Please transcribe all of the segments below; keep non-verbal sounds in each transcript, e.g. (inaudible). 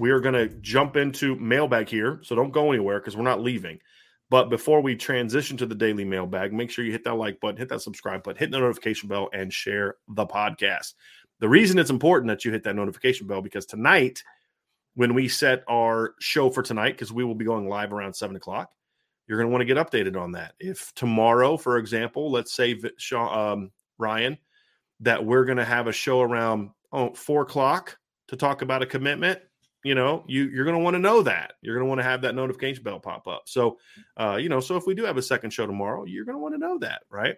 We are going to jump into mailbag here. So don't go anywhere because we're not leaving. But before we transition to the daily mailbag, make sure you hit that like button, hit that subscribe button, hit the notification bell, and share the podcast. The reason it's important that you hit that notification bell because tonight, when we set our show for tonight, because we will be going live around seven o'clock, you're going to want to get updated on that. If tomorrow, for example, let's say um, Ryan, that we're going to have a show around oh, four o'clock to talk about a commitment, you know you you're going to want to know that. You're going to want to have that notification bell pop up. So uh you know so if we do have a second show tomorrow you're going to want to know that right?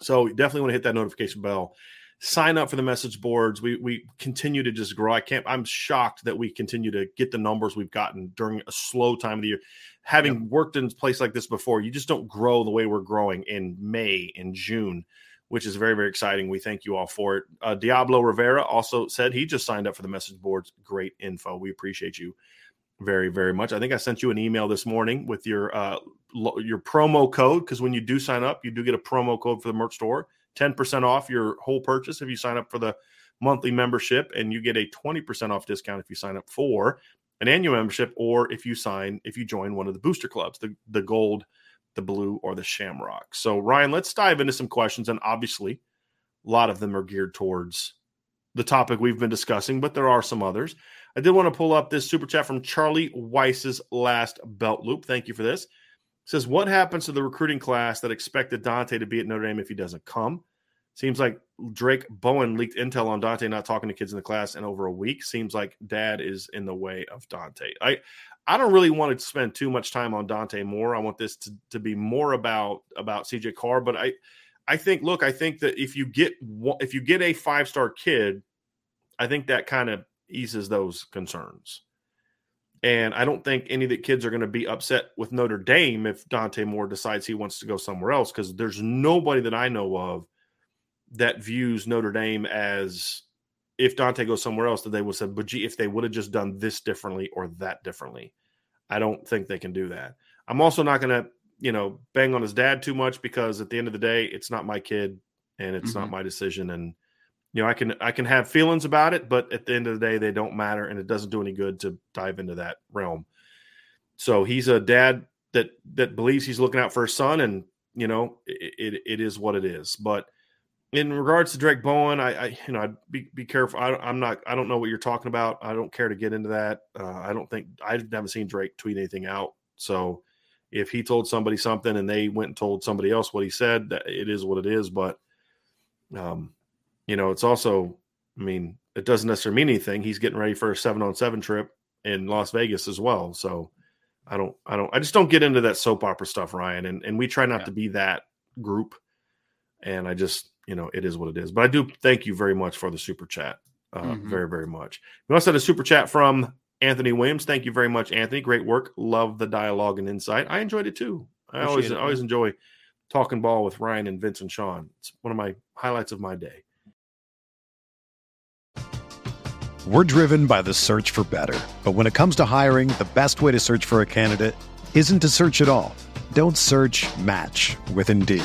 So you definitely want to hit that notification bell. Sign up for the message boards. We we continue to just grow. I can't i'm shocked that we continue to get the numbers we've gotten during a slow time of the year. Having yep. worked in a place like this before you just don't grow the way we're growing in may and june which is very, very exciting. We thank you all for it. Uh, Diablo Rivera also said he just signed up for the message boards. Great info. We appreciate you very, very much. I think I sent you an email this morning with your uh, lo- your promo code because when you do sign up, you do get a promo code for the merch store, ten percent off your whole purchase if you sign up for the monthly membership, and you get a twenty percent off discount if you sign up for an annual membership or if you sign if you join one of the booster clubs, the the gold the blue, or the shamrock. So, Ryan, let's dive into some questions. And obviously, a lot of them are geared towards the topic we've been discussing, but there are some others. I did want to pull up this super chat from Charlie Weis's last belt loop. Thank you for this. It says, What happens to the recruiting class that expected Dante to be at Notre Dame if he doesn't come? Seems like Drayk Bowen leaked intel on Dante not talking to kids in the class in over a week. Seems like dad is in the way of Dante. I I don't really want to spend too much time on Dante Moore. I want this to, to be more about about CJ Carr. But I I think look, I think that if you get if you get a five star kid, I think that kind of eases those concerns. And I don't think any of the kids are going to be upset with Notre Dame if Dante Moore decides he wants to go somewhere else because there's nobody that I know of that views Notre Dame as if Dante goes somewhere else, that they would say, but gee, if they would have just done this differently or that differently. I don't think they can do that. I'm also not going to, you know, bang on his dad too much because at the end of the day, it's not my kid and it's mm-hmm. not my decision. And you know, I can I can have feelings about it, but at the end of the day, they don't matter, and it doesn't do any good to dive into that realm. So he's a dad that that believes he's looking out for his son, and you know, it, it, it is what it is. But in regards to Drayk Bowen, I, I you know, I'd be, be careful. I, am not, I don't know what you're talking about. I don't care to get into that. Uh, I don't think I haven't seen Drayk tweet anything out. So if he told somebody something and they went and told somebody else what he said, that it is what it is. But, um, you know, it's also, I mean, it doesn't necessarily mean anything. He's getting ready for a seven on seven trip in Las Vegas as well. So I don't, I don't, I just don't get into that soap opera stuff, Ryan. And and we try not yeah. to be that group. And I just, you know, it is what it is. But I do thank you very much for the super chat. Uh, mm-hmm. Very, very much. We also had a super chat from Anthony Williams. Thank you very much, Anthony. Great work. Love the dialogue and insight. I enjoyed it too. I Appreciate always, it, always enjoy talking ball with Ryan and Vince and Sean. It's one of my highlights of my day. We're driven by the search for better. But when it comes to hiring, the best way to search for a candidate isn't to search at all. Don't search match with Indeed.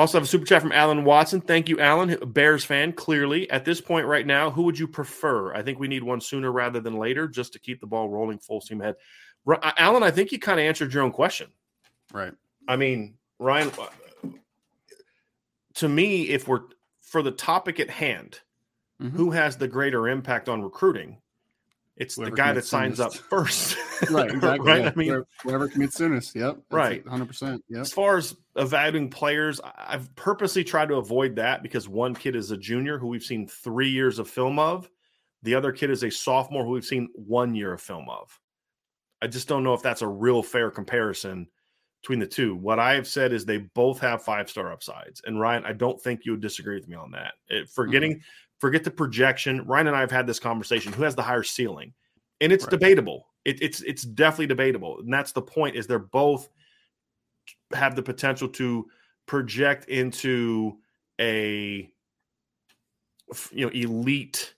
Also have a super chat from Alan Watson. Thank you, Alan, Bears fan. Clearly, at this point right now, who would you prefer? I think we need one sooner rather than later, just to keep the ball rolling full steam ahead. R- Alan, I think you kind of answered your own question. Right. I mean, Ryan, uh, to me, if we're for the topic at hand, Mhm. who has the greater impact on recruiting? It's Whoever the guy that signs soonest. up first. Right. (laughs) Exactly. right. yeah. I mean, Whoever- whoever commits soonest. Yep. that's Right. 100%. Yep. as far as evaluating players, I- I've purposely tried to avoid that because one kid is a junior who we've seen three years of film of. The other kid is a sophomore who we've seen one year of film of. I just don't know if that's a real fair comparison between the two. What I have said is they both have five star upsides. And Ryan, I don't think you would disagree with me on that. It, mm-hmm. forgetting, forget the projection. Ryan and I have had this conversation. Who has the higher ceiling? And it's Right. debatable. It, it's it's definitely debatable. And that's the point, is they're both have the potential to project into a you know elite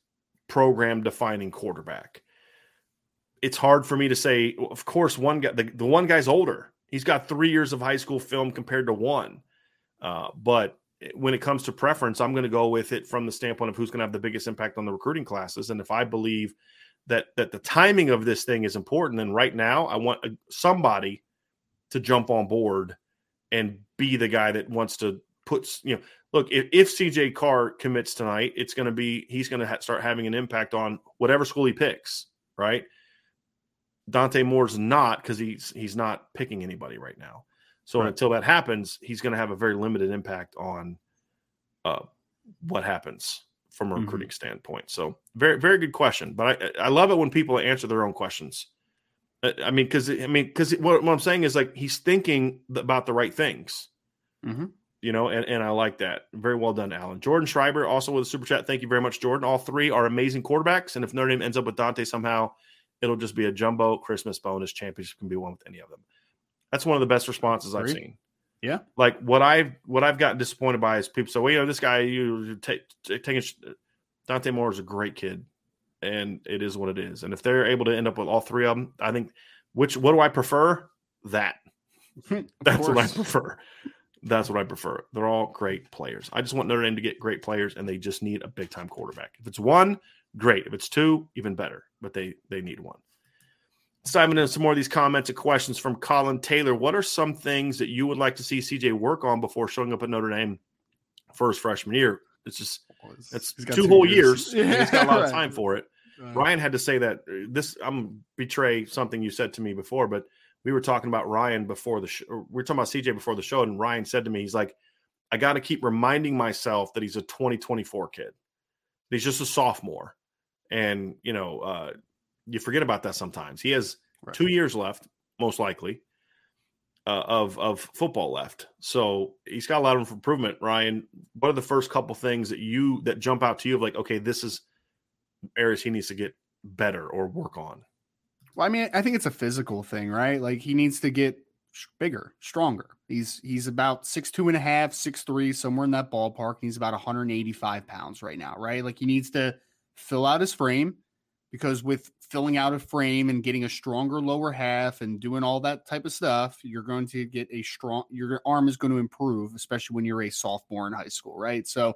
program defining quarterback. It's hard for me to say. Of course, one guy the, the one guy's older. He's got three years of high school film compared to one. Uh, but when it comes to preference, I'm going to go with it from the standpoint of who's going to have the biggest impact on the recruiting classes. And if I believe that that the timing of this thing is important, then right now I want uh, somebody to jump on board and be the guy that wants to put you know look if, if cj carr commits tonight it's going to be he's going to ha- start having an impact on whatever school he picks right dante moore's not because he's he's not picking anybody right now so Right. until that happens he's going to have a very limited impact on uh what happens from a Mhm. recruiting standpoint so very very good question but i i love it when people answer their own questions I mean, because I mean, because what, what I'm saying is like he's thinking about the right things, Mhm. you know, and, and I like that. Very well done, Alan. Jordan Schreiber also with a super chat. Thank you very much, Jordan. All three are amazing quarterbacks, and if Notre Dame ends up with Dante somehow, it'll just be a jumbo Christmas bonus. Championship can be won with any of them. That's one of the best responses I've seen. Yeah. Like what I've what I've gotten disappointed by is people say, well, you know, this guy you take taking Dante Moore is a great kid, and it is what it is. And if they're able to end up with all three of them, I think which what do I prefer? That (laughs) (laughs) that's what I prefer. That's what I prefer. They're all great players. I just want Notre Dame to get great players, and they just need a big time quarterback. If it's one, great. If it's two, even better. But they they need one. Let's dive into some more of these comments and questions from Colin Taylor. What are some things that you would like to see CJ work on before showing up at Notre Dame for his freshman year? It's just it's- that's he's two whole years. Yeah, He's got a lot of (laughs) time for it. Right. Ryan had to say that uh, this I'm betray something you said to me before, but we were talking about Ryan before the show. We were talking about CJ before the show, and Ryan said to me, he's like, I got to keep reminding myself that he's a 2024 kid. He's just a sophomore, and you know, uh, you forget about that sometimes. He has Right. two years left, most likely, uh, of of football left. So he's got a lot of improvement. Ryan, what are the first couple things that you that jump out to you of like, okay, this is areas he needs to get better or work on? Well, I mean, I think it's a physical thing, right? Like he needs to get bigger, stronger. He's he's about six two and a half, six three, somewhere in that ballpark. He's about 185 pounds right now, right? Like he needs to fill out his frame because with filling out a frame and getting a stronger lower half and doing all that type of stuff, you're going to get a strong your arm is going to improve, especially when you're a sophomore in high school, right? So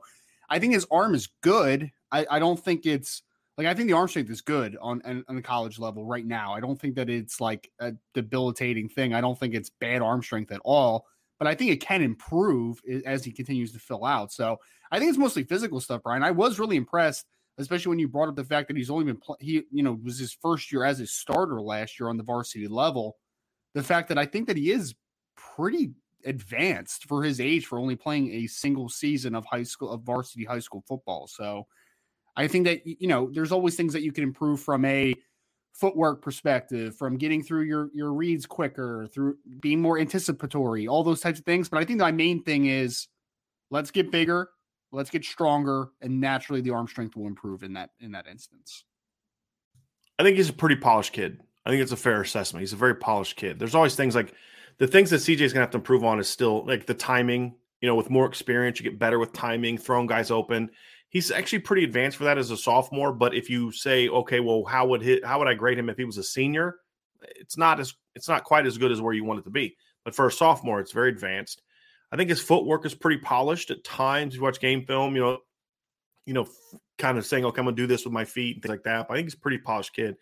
I think his arm is good. I, I don't think it's like I think the arm strength is good on, on, on the college level right now. I don't think that it's like a debilitating thing. I don't think it's bad arm strength at all, but I think it can improve as he continues to fill out. So I think it's mostly physical stuff, Brian. I was really impressed, especially when you brought up the fact that he's only been pl- he you know was his first year as a starter last year on the varsity level. The fact that I think that he is pretty advanced for his age for only playing a single season of high school of varsity high school football. So I think that you know there's always things that you can improve from a footwork perspective, from getting through your your reads quicker, through being more anticipatory, all those types of things. But I think my main thing is let's get bigger, let's get stronger, and naturally the arm strength will improve in that in that instance. I think he's a pretty polished kid. I think it's a fair assessment. He's a very polished kid. There's always things like the things that CJ's gonna have to improve on is still like the timing. You know, with more experience, you get better with timing, throwing guys open he's actually pretty advanced for that as a sophomore. But if you say, okay, well, how would he, how would I grade him if he was a senior? It's not as it's not quite as good as where you want it to be. But for a sophomore, it's very advanced. I think his footwork is pretty polished at times. You watch game film, you know, you know, kind of saying, "Okay, I'm gonna do this with my feet," and things like that. But I think he's a pretty polished kid.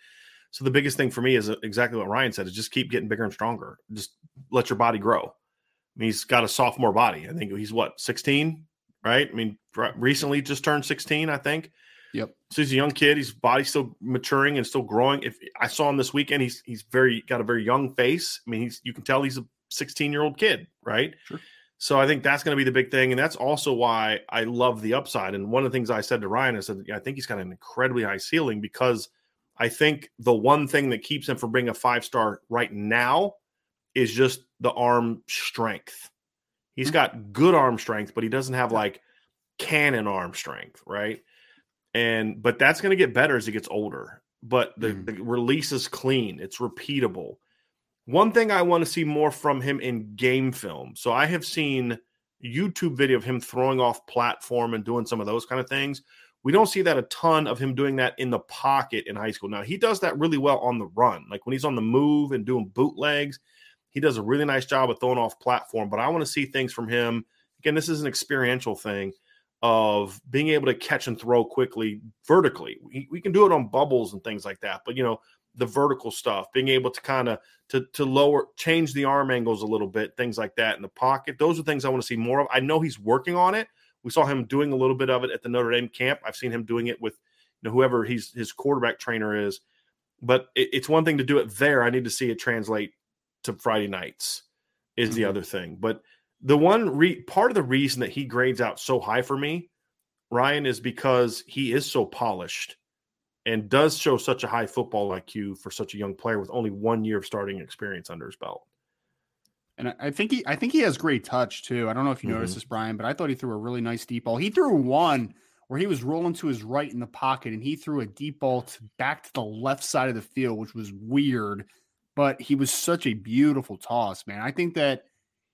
So the biggest thing for me is uh, exactly what Ryan said: is just keep getting bigger and stronger. Just let your body grow. I mean, he's got a sophomore body. I think he's what 16, right? I mean, recently just turned 16, I think. Yep. So he's a young kid. His body's still maturing and still growing. If I saw him this weekend, he's he's very got a very young face. I mean, he's you can tell he's a 16 year old kid, right? Sure. So I think that's going to be the big thing, and that's also why I love the upside. And one of the things I said to Ryan, I said I think he's got an incredibly high ceiling because I think the one thing that keeps him from being a five star right now is just the arm strength. He's mm-hmm. got good arm strength, but he doesn't have like cannon arm strength, right? And but that's going to get better as he gets older. But the, mm. the release is clean, it's repeatable. One thing I want to see more from him in game film. So I have seen YouTube video of him throwing off platform and doing some of those kind of things. We don't see that a ton of him doing that in the pocket in high school. Now he does that really well on the run, like when he's on the move and doing bootlegs. He does a really nice job of throwing off platform. But I want to see things from him. Again, this is an experiential thing of being able to catch and throw quickly vertically. We, we can do it on bubbles and things like that, but you know, the vertical stuff, being able to kind of to to lower change the arm angles a little bit, things like that in the pocket. Those are things I want to see more of. I know he's working on it. We saw him doing a little bit of it at the Notre Dame camp. I've seen him doing it with you know whoever he's his quarterback trainer is. But it, it's one thing to do it there. I need to see it translate to Friday nights is mm-hmm. the other thing. But the one re- part of the reason that he grades out so high for me, Ryan, is because he is so polished and does show such a high football IQ for such a young player with only one year of starting experience under his belt. And I think he, I think he has great touch too. I don't know if you mm-hmm. noticed this, Brian, but I thought he threw a really nice deep ball. He threw one where he was rolling to his right in the pocket, and he threw a deep ball to, back to the left side of the field, which was weird. But he was such a beautiful toss, man. I think that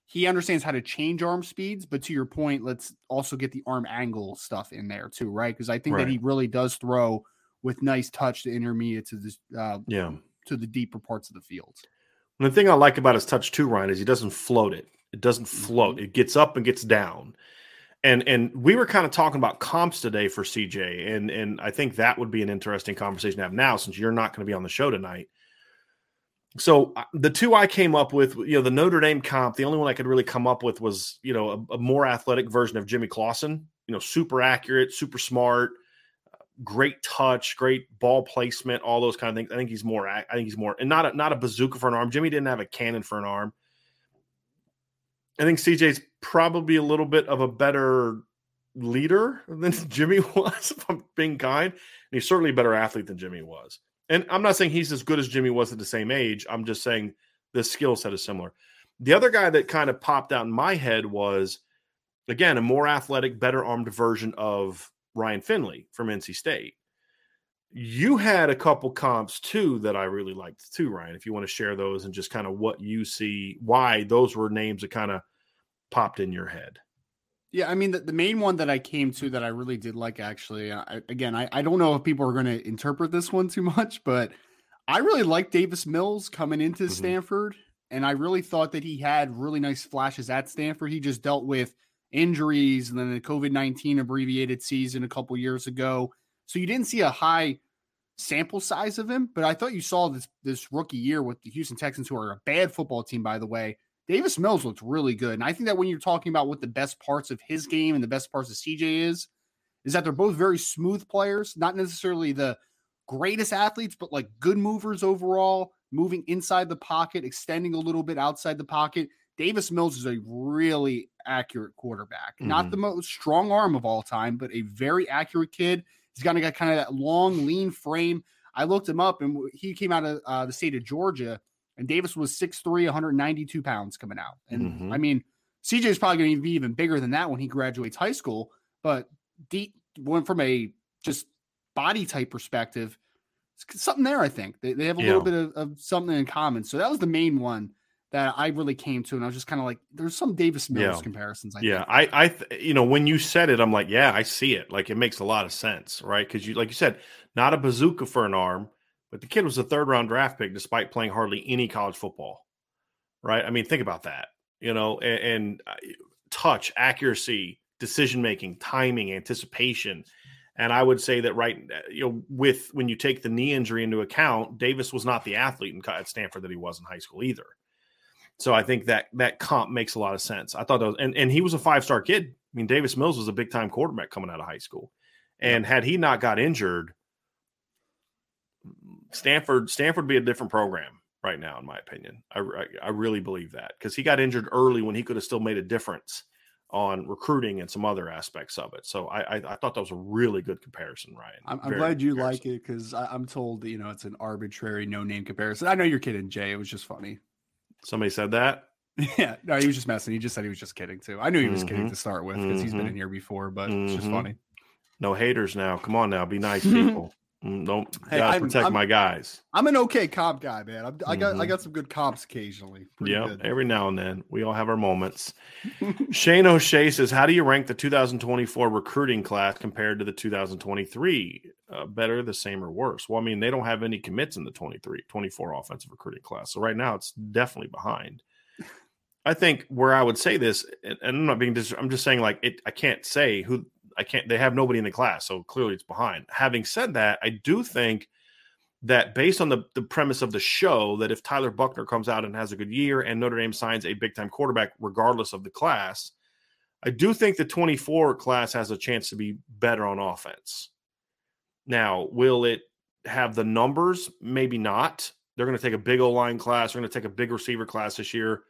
he understands how to change arm speeds, but to your point, let's also get the arm angle stuff in there too, right? Because I think right. that he really does throw with nice touch to intermediate to the uh, yeah to the deeper parts of the field. And the thing I like about his touch too, Ryan, is he doesn't float it. It doesn't float. Mm-hmm. It gets up and gets down. And and we were kind of talking about comps today for CJ, and and I think that would be an interesting conversation to have now since you're not going to be on the show tonight so uh, the two I came up with, you know, the Notre Dame comp, the only one I could really come up with was, you know, a, a more athletic version of Jimmy Clausen. You know, super accurate, super smart, great touch, great ball placement, all those kind of things. I think he's more. I think he's more, and not a, not a bazooka for an arm. Jimmy didn't have a cannon for an arm. I think CJ's probably a little bit of a better leader than (laughs) Jimmy was, if I'm being kind. And he's certainly a better athlete than Jimmy was. And I'm not saying he's as good as Jimmy was at the same age. I'm just saying the skill set is similar. The other guy that kind of popped out in my head was, again, a more athletic, better armed version of Ryan Finley from NC State. you had a couple comps too that I really liked too, Ryan. If you want to share those and just kind of what you see, why those were names that kind of popped in your head. Yeah, I mean, the, the main one that I came to that I really did like, actually, I, again, I, I don't know if people are going to interpret this one too much, but I really liked Davis Mills coming into mm-hmm. Stanford. And I really thought that he had really nice flashes at Stanford. He just dealt with injuries and then the COVID 19 abbreviated season a couple years ago. So you didn't see a high sample size of him, but I thought you saw this this rookie year with the Houston Texans, who are a bad football team, by the way. Davis Mills looked really good. And I think that when you're talking about what the best parts of his game and the best parts of CJ is, is that they're both very smooth players, not necessarily the greatest athletes, but like good movers overall, moving inside the pocket, extending a little bit outside the pocket. Davis Mills is a really accurate quarterback. Mm-hmm. Not the most strong arm of all time, but a very accurate kid. He's got, got kind of that long, lean frame. I looked him up and he came out of uh, the state of Georgia, and Davis was 6'3, 192 pounds coming out. And mm-hmm. I mean, CJ is probably going to be even bigger than that when he graduates high school, but deep went from a just body type perspective. Something there, I think. They, they have a yeah. little bit of, of something in common. So that was the main one that I really came to, and I was just kind of like, there's some Davis Mills yeah. comparisons. I yeah, think. I, I, th- you know, when you said it, I'm like, yeah, I see it. Like, it makes a lot of sense, right? Because you, like you said, not a bazooka for an arm, but the kid was a third round draft pick despite playing hardly any college football, right? I mean, think about that, you know, and, and uh, touch, accuracy, decision making, timing, anticipation. And I would say that right, uh, you know, with when you take the knee injury into account, Davis was not the athlete in, at Stanford that he was in high school either. So I think that that comp makes a lot of sense. I thought that was, and, and he was a five star kid. I mean, Davis Mills was a big time quarterback coming out of high school. And had he not got injured, Stanford Stanford would be a different program right now, in my opinion. I, I, I really believe that because he got injured early when he could have still made a difference on recruiting and some other aspects of it. So I, I, I thought that was a really good comparison, Ryan. I'm, I'm glad you like it because I'm told you know it's an arbitrary no name comparison. I know you're kidding, Jay. It was just funny. Somebody said that. Yeah, no, he was just messing. He just said he was just kidding too. I knew he was mm-hmm. kidding to start with because mm-hmm. he's been in mm-hmm. here before, but mm-hmm. it's just mm-hmm. funny. No haters now. Come on now, be nice (laughs) people. Mm, don't hey, gotta I'm, protect I'm, my guys. I'm an okay comp guy, man. I'm, i got I mm-hmm. got some good comps occasionally. Yeah, every now and then we all have our moments. (laughs) Shane O'Shea says, "How do you rank the 2024 recruiting class compared to the 2023? Uh, better, the same, or worse?" Well, I mean, they don't have any commits in the 23 24 offensive recruiting class, so right now it's definitely behind. I think where I would say this, and I'm not being, dis- I'm just saying like it. I can't say who I can't. They have nobody in the class, so clearly it's behind. Having said that, I do think that based on the, the premise of the show, that if Tyler Buchner comes out and has a good year and Notre Dame signs a big time quarterback, regardless of the class, I do think the 24 class has a chance to be better on offense. Now, will it have the numbers? Maybe not. They're going to take a big O line class. They're going to take a big receiver class this year.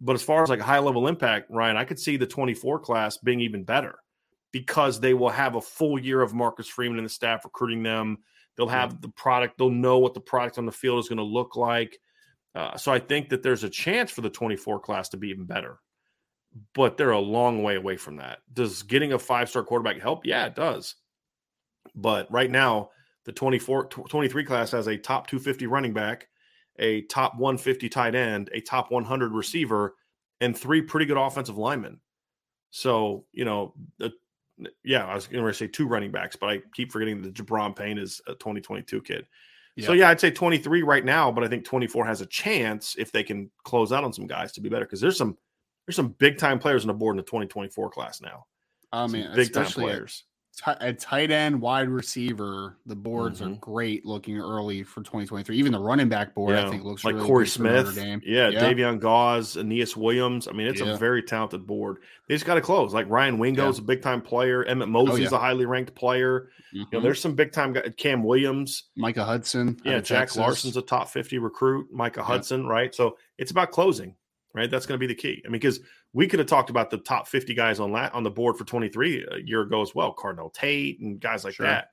But as far as like high level impact, Ryan, I could see the 24 class being even better because they will have a full year of Marcus Freeman and the staff recruiting them. They'll have the product, they'll know what the product on the field is going to look like. Uh, so I think that there's a chance for the 24 class to be even better, but they're a long way away from that. Does getting a five star quarterback help? Yeah, it does. But right now, the 24 23 class has a top 250 running back, a top 150 tight end, a top 100 receiver, and three pretty good offensive linemen. So, you know, the yeah, I was going to say two running backs, but I keep forgetting that Gi'Bran Payne is a 2022 kid. Yeah. So yeah, I'd say 23 right now, but I think 24 has a chance if they can close out on some guys to be better because there's some there's some big time players on the board in the 2024 class now. Oh, I mean, big time uh, players a tight end, wide receiver, the boards mm-hmm. are great looking early for 2023. Even the running back board, yeah. I think, looks like really Corey Smith. Yeah, yeah, Davion Gauze, Aneyas Williams. I mean, it's yeah. a very talented board. They just got to close. Like Ryan Wingo's a big time player. Emmett Mosley's oh, a highly ranked player. Mm-hmm. You know, mm-hmm. there's some big time guys. Cam Williams, Micah Hudson. Yeah, Jack Texas. Larson's a top 50 recruit. Micah Hudson, right? So it's about closing right? That's going to be the key. I mean, because we could have talked about the top 50 guys on la- on the board for 23 a year ago as well, Carnell Tate and guys like sure. that.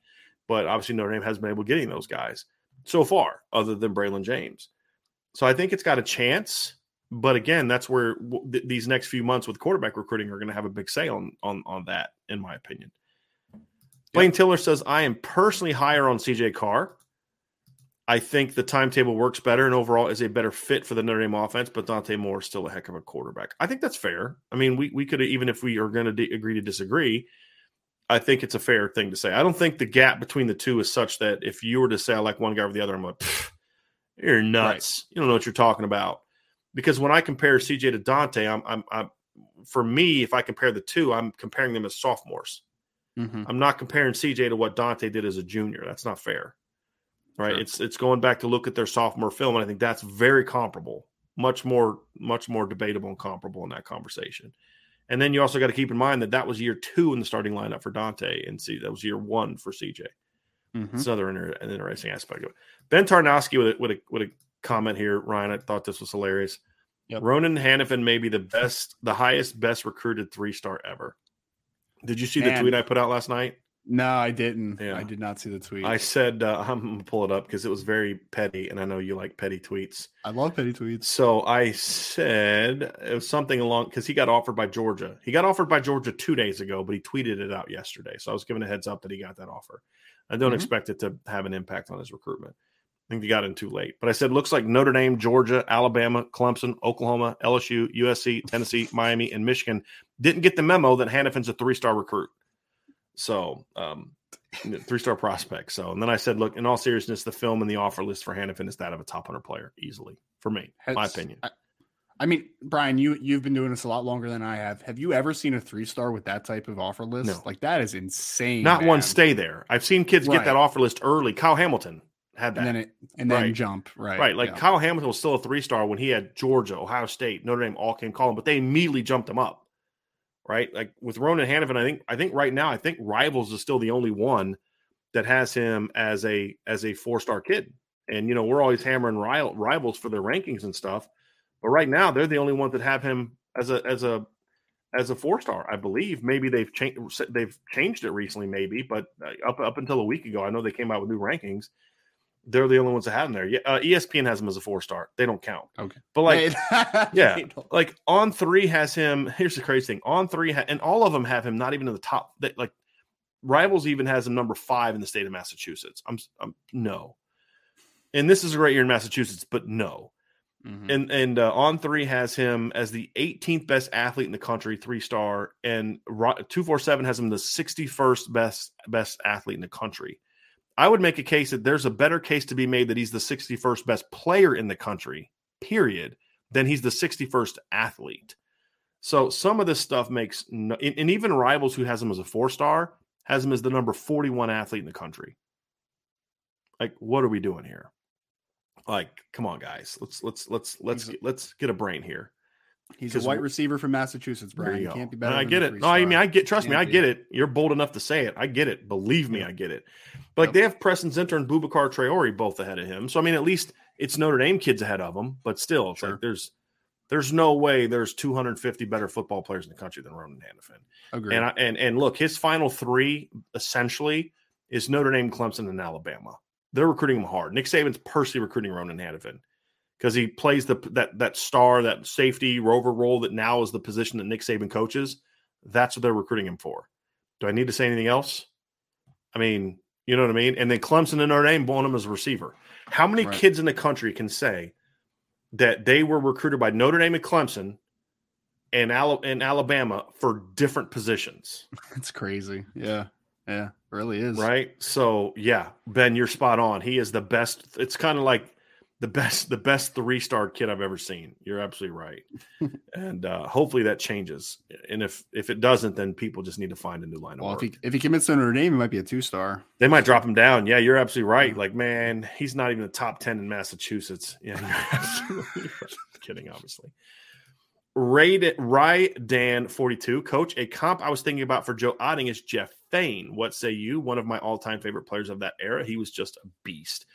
But obviously, Notre Dame hasn't been able to getting those guys so far, other than Braylon James. So I think it's got a chance. But again, that's where w- th- these next few months with quarterback recruiting are going to have a big say on on on that, in my opinion. Blaine Tiller says, I am personally higher on CJ Carr. I think the timetable works better and overall is a better fit for the Notre Dame offense, but Dante Moore is still a heck of a quarterback. I think that's fair. I mean, we, we could even if we are going to de- agree to disagree, I think it's a fair thing to say. I don't think the gap between the two is such that if you were to say I like one guy over the other, I'm like, you're nuts. Right. You don't know what you're talking about. Because when I compare CJ to Dante, I'm, I'm, I'm for me, if I compare the two, I'm comparing them as sophomores. Mm-hmm. I'm not comparing CJ to what Dante did as a junior. That's not fair. Right. Sure. It's it's going back to look at their sophomore film, and I think that's very comparable, much more, much more debatable and comparable in that conversation. And then you also got to keep in mind that that was year two in the starting lineup for Dante, and see that was year one for CJ. Mm-hmm. It's another inter- an interesting aspect of it. Ben Tarnowski with a, with a with a comment here, Ryan. I thought this was hilarious. Yep. Ronan Hanafin may be the best, the highest, best recruited three star ever. Did you see Man. the tweet I put out last night? No, I didn't. Yeah. I did not see the tweet. I said uh, (laughs) I'm gonna pull it up because it was very petty, and I know you like petty tweets. I love petty tweets. So I said it was something along because he got offered by Georgia. He got offered by Georgia two days ago, but he tweeted it out yesterday. So I was giving a heads up that he got that offer. I don't mm-hmm. expect it to have an impact on his recruitment. I think he got in too late. But I said looks like Notre Dame, Georgia, Alabama, Clemson, Oklahoma, LSU, USC, Tennessee, Miami, and Michigan didn't get the memo that Hanafin's a three star recruit. So, um, three star prospect. So, and then I said, look, in all seriousness, the film and the offer list for Hanafin is that of a top hundred player easily for me, Has, my opinion. I, I, mean, Brian, you you've been doing this a lot longer than I have. Have you ever seen a three star with that type of offer list? No. Like that is insane. Not man. one stay there. I've seen kids right. get that offer list early. Kyle Hamilton had that. And then it and then right. jump. Right. Right. Like yeah. Kyle Hamilton was still a three star when he had Georgia, Ohio State, Notre Dame all came calling, but they immediately jumped him up. Right. Like with Ronan Hanafin, I think I think right now, I think Rivals is still the only one that has him as a as a four star kid. And you know, we're always hammering rivals for their rankings and stuff. But right now, they're the only ones that have him as a as a as a four star, I believe. Maybe they've changed they've changed it recently, maybe, but uh, up up until a week ago, I know they came out with new rankings they're the only ones that have them there. Yeah, uh, ESPN has him as a four star. They don't count. Okay, but like, (laughs) yeah, like on three has him. Here's the crazy thing: on three, ha- and all of them have him not even in the top. They, like, rivals even has him number five in the state of Massachusetts. I'm, I'm no, and this is a great year in Massachusetts, but no. Mm-hmm. And and uh, on three has him as the 18th best athlete in the country, three star, and two four seven has him the 61st best best athlete in the country. I would make a case that there's a better case to be made that he's the 61st best player in the country, period, than he's the 61st athlete. So some of this stuff makes, no, and even Rivals, who has him as a four star, has him as the number 41 athlete in the country. Like, what are we doing here? Like, come on, guys. Let's let's let's let's let's get a brain here. He's a white receiver from Massachusetts, Brian. You can't be better. I get it. No, I mean, I get. Trust me, I get it. You're bold enough to say it. I get it. Believe me, I get it. But like yep. they have Preston Zinter and Boubacar Traore both ahead of him. So I mean, at least it's Notre Dame kids ahead of him. But still, it's sure. like there's there's no way there's 250 better football players in the country than Ronan Hanafin. Agreed. And I, and and look, his final three essentially is Notre Dame, Clemson, and Alabama. They're recruiting him hard. Nick Saban's personally recruiting Ronan Hanafin because he plays the that that star, that safety rover role that now is the position that Nick Saban coaches. That's what they're recruiting him for. Do I need to say anything else? I mean, you know what I mean? And then Clemson and Notre Dame want him as a receiver. How many right. kids in the country can say that they were recruited by Notre Dame and Clemson and, Al- and Alabama for different positions? (laughs) That's crazy. Yeah. Yeah. Really is. Right. So, yeah, Ben, you're spot on. He is the best. It's kind of like the best the best three star kid I've ever seen. You're absolutely right, (laughs) and uh, hopefully that changes. And if if it doesn't, then people just need to find a new line well, of work. If he, if he commits to Notre Dame, he might be a two star. They might drop him down. Yeah, you're absolutely right. Like man, he's not even the top ten in Massachusetts. Yeah, you're (laughs) absolutely right. kidding, obviously. Ray, Ray Dan 42, coach, a comp I was thinking about for Joe Otting is Jeff Faine. What say you? One of my all time favorite players of that era. He was just a beast.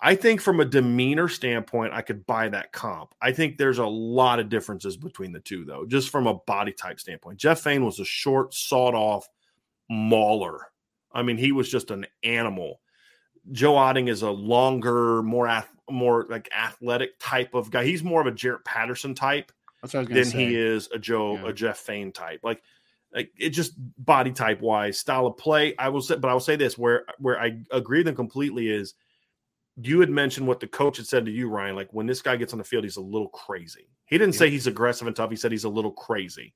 I think from a demeanor standpoint, I could buy that comp. I think there's a lot of differences between the two, though, just from a body type standpoint. Jeff Faine was a short, sawed off mauler. I mean, he was just an animal. Joe Otting is a longer, more more like athletic type of guy. He's more of a Jarrett Patterson type than say. he is a Joe yeah. a Jeff Faine type. Like like it just body type wise, style of play. I will say, but I will say this where where I agree with them completely is you had mentioned what the coach had said to you, Ryan. Like when this guy gets on the field, he's a little crazy. He didn't say he's aggressive and tough. He said he's a little crazy,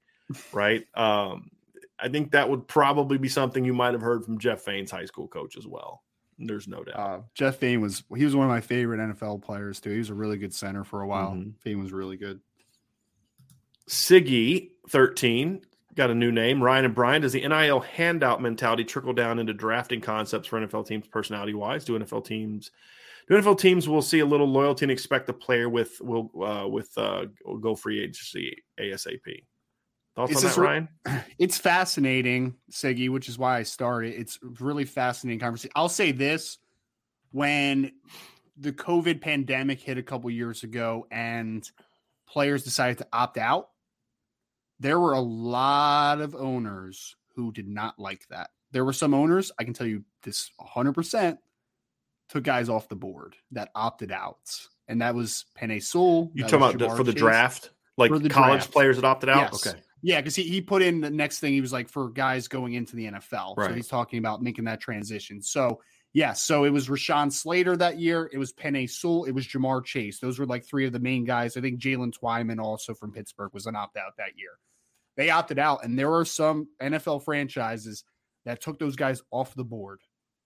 right? Um, I think that would probably be something you might have heard from Jeff Faine's high school coach as well. There's no doubt. Uh, Jeff Faine was he was one of my favorite NFL players too. He was a really good center for a while. mm hmm Faine was really good. Siggy, 13, got a new name. Ryan and Brian, does the NIL handout mentality trickle down into drafting concepts for NFL teams personality wise? Do NFL teams do NFL teams will see a little loyalty and expect the player with will uh, with uh, go free agency ASAP? Thoughts it's on that, Ryan? (clears throat) It's fascinating, Siggy, which is why I started. It's really fascinating conversation. I'll say this: when the COVID pandemic hit a couple years ago and players decided to opt out, there were a lot of owners who did not like that. There were some owners, I can tell you this 100%, took guys off the board that opted out. And that was Penei Sewell. You talking about for the draft? Like the college draft. players that opted out? Yes. Okay. Yeah, because he, he put in the next thing he was like for guys going into the NFL. Right. So he's talking about making that transition. So yeah, so it was Rashawn Slater that year. It was Penei Sewell. It was Ja'Marr Chase. Those were like three of the main guys. I think Jaylen Twyman also from Pittsburgh was an opt out that year they opted out. And there are some NFL franchises that took those guys off the board.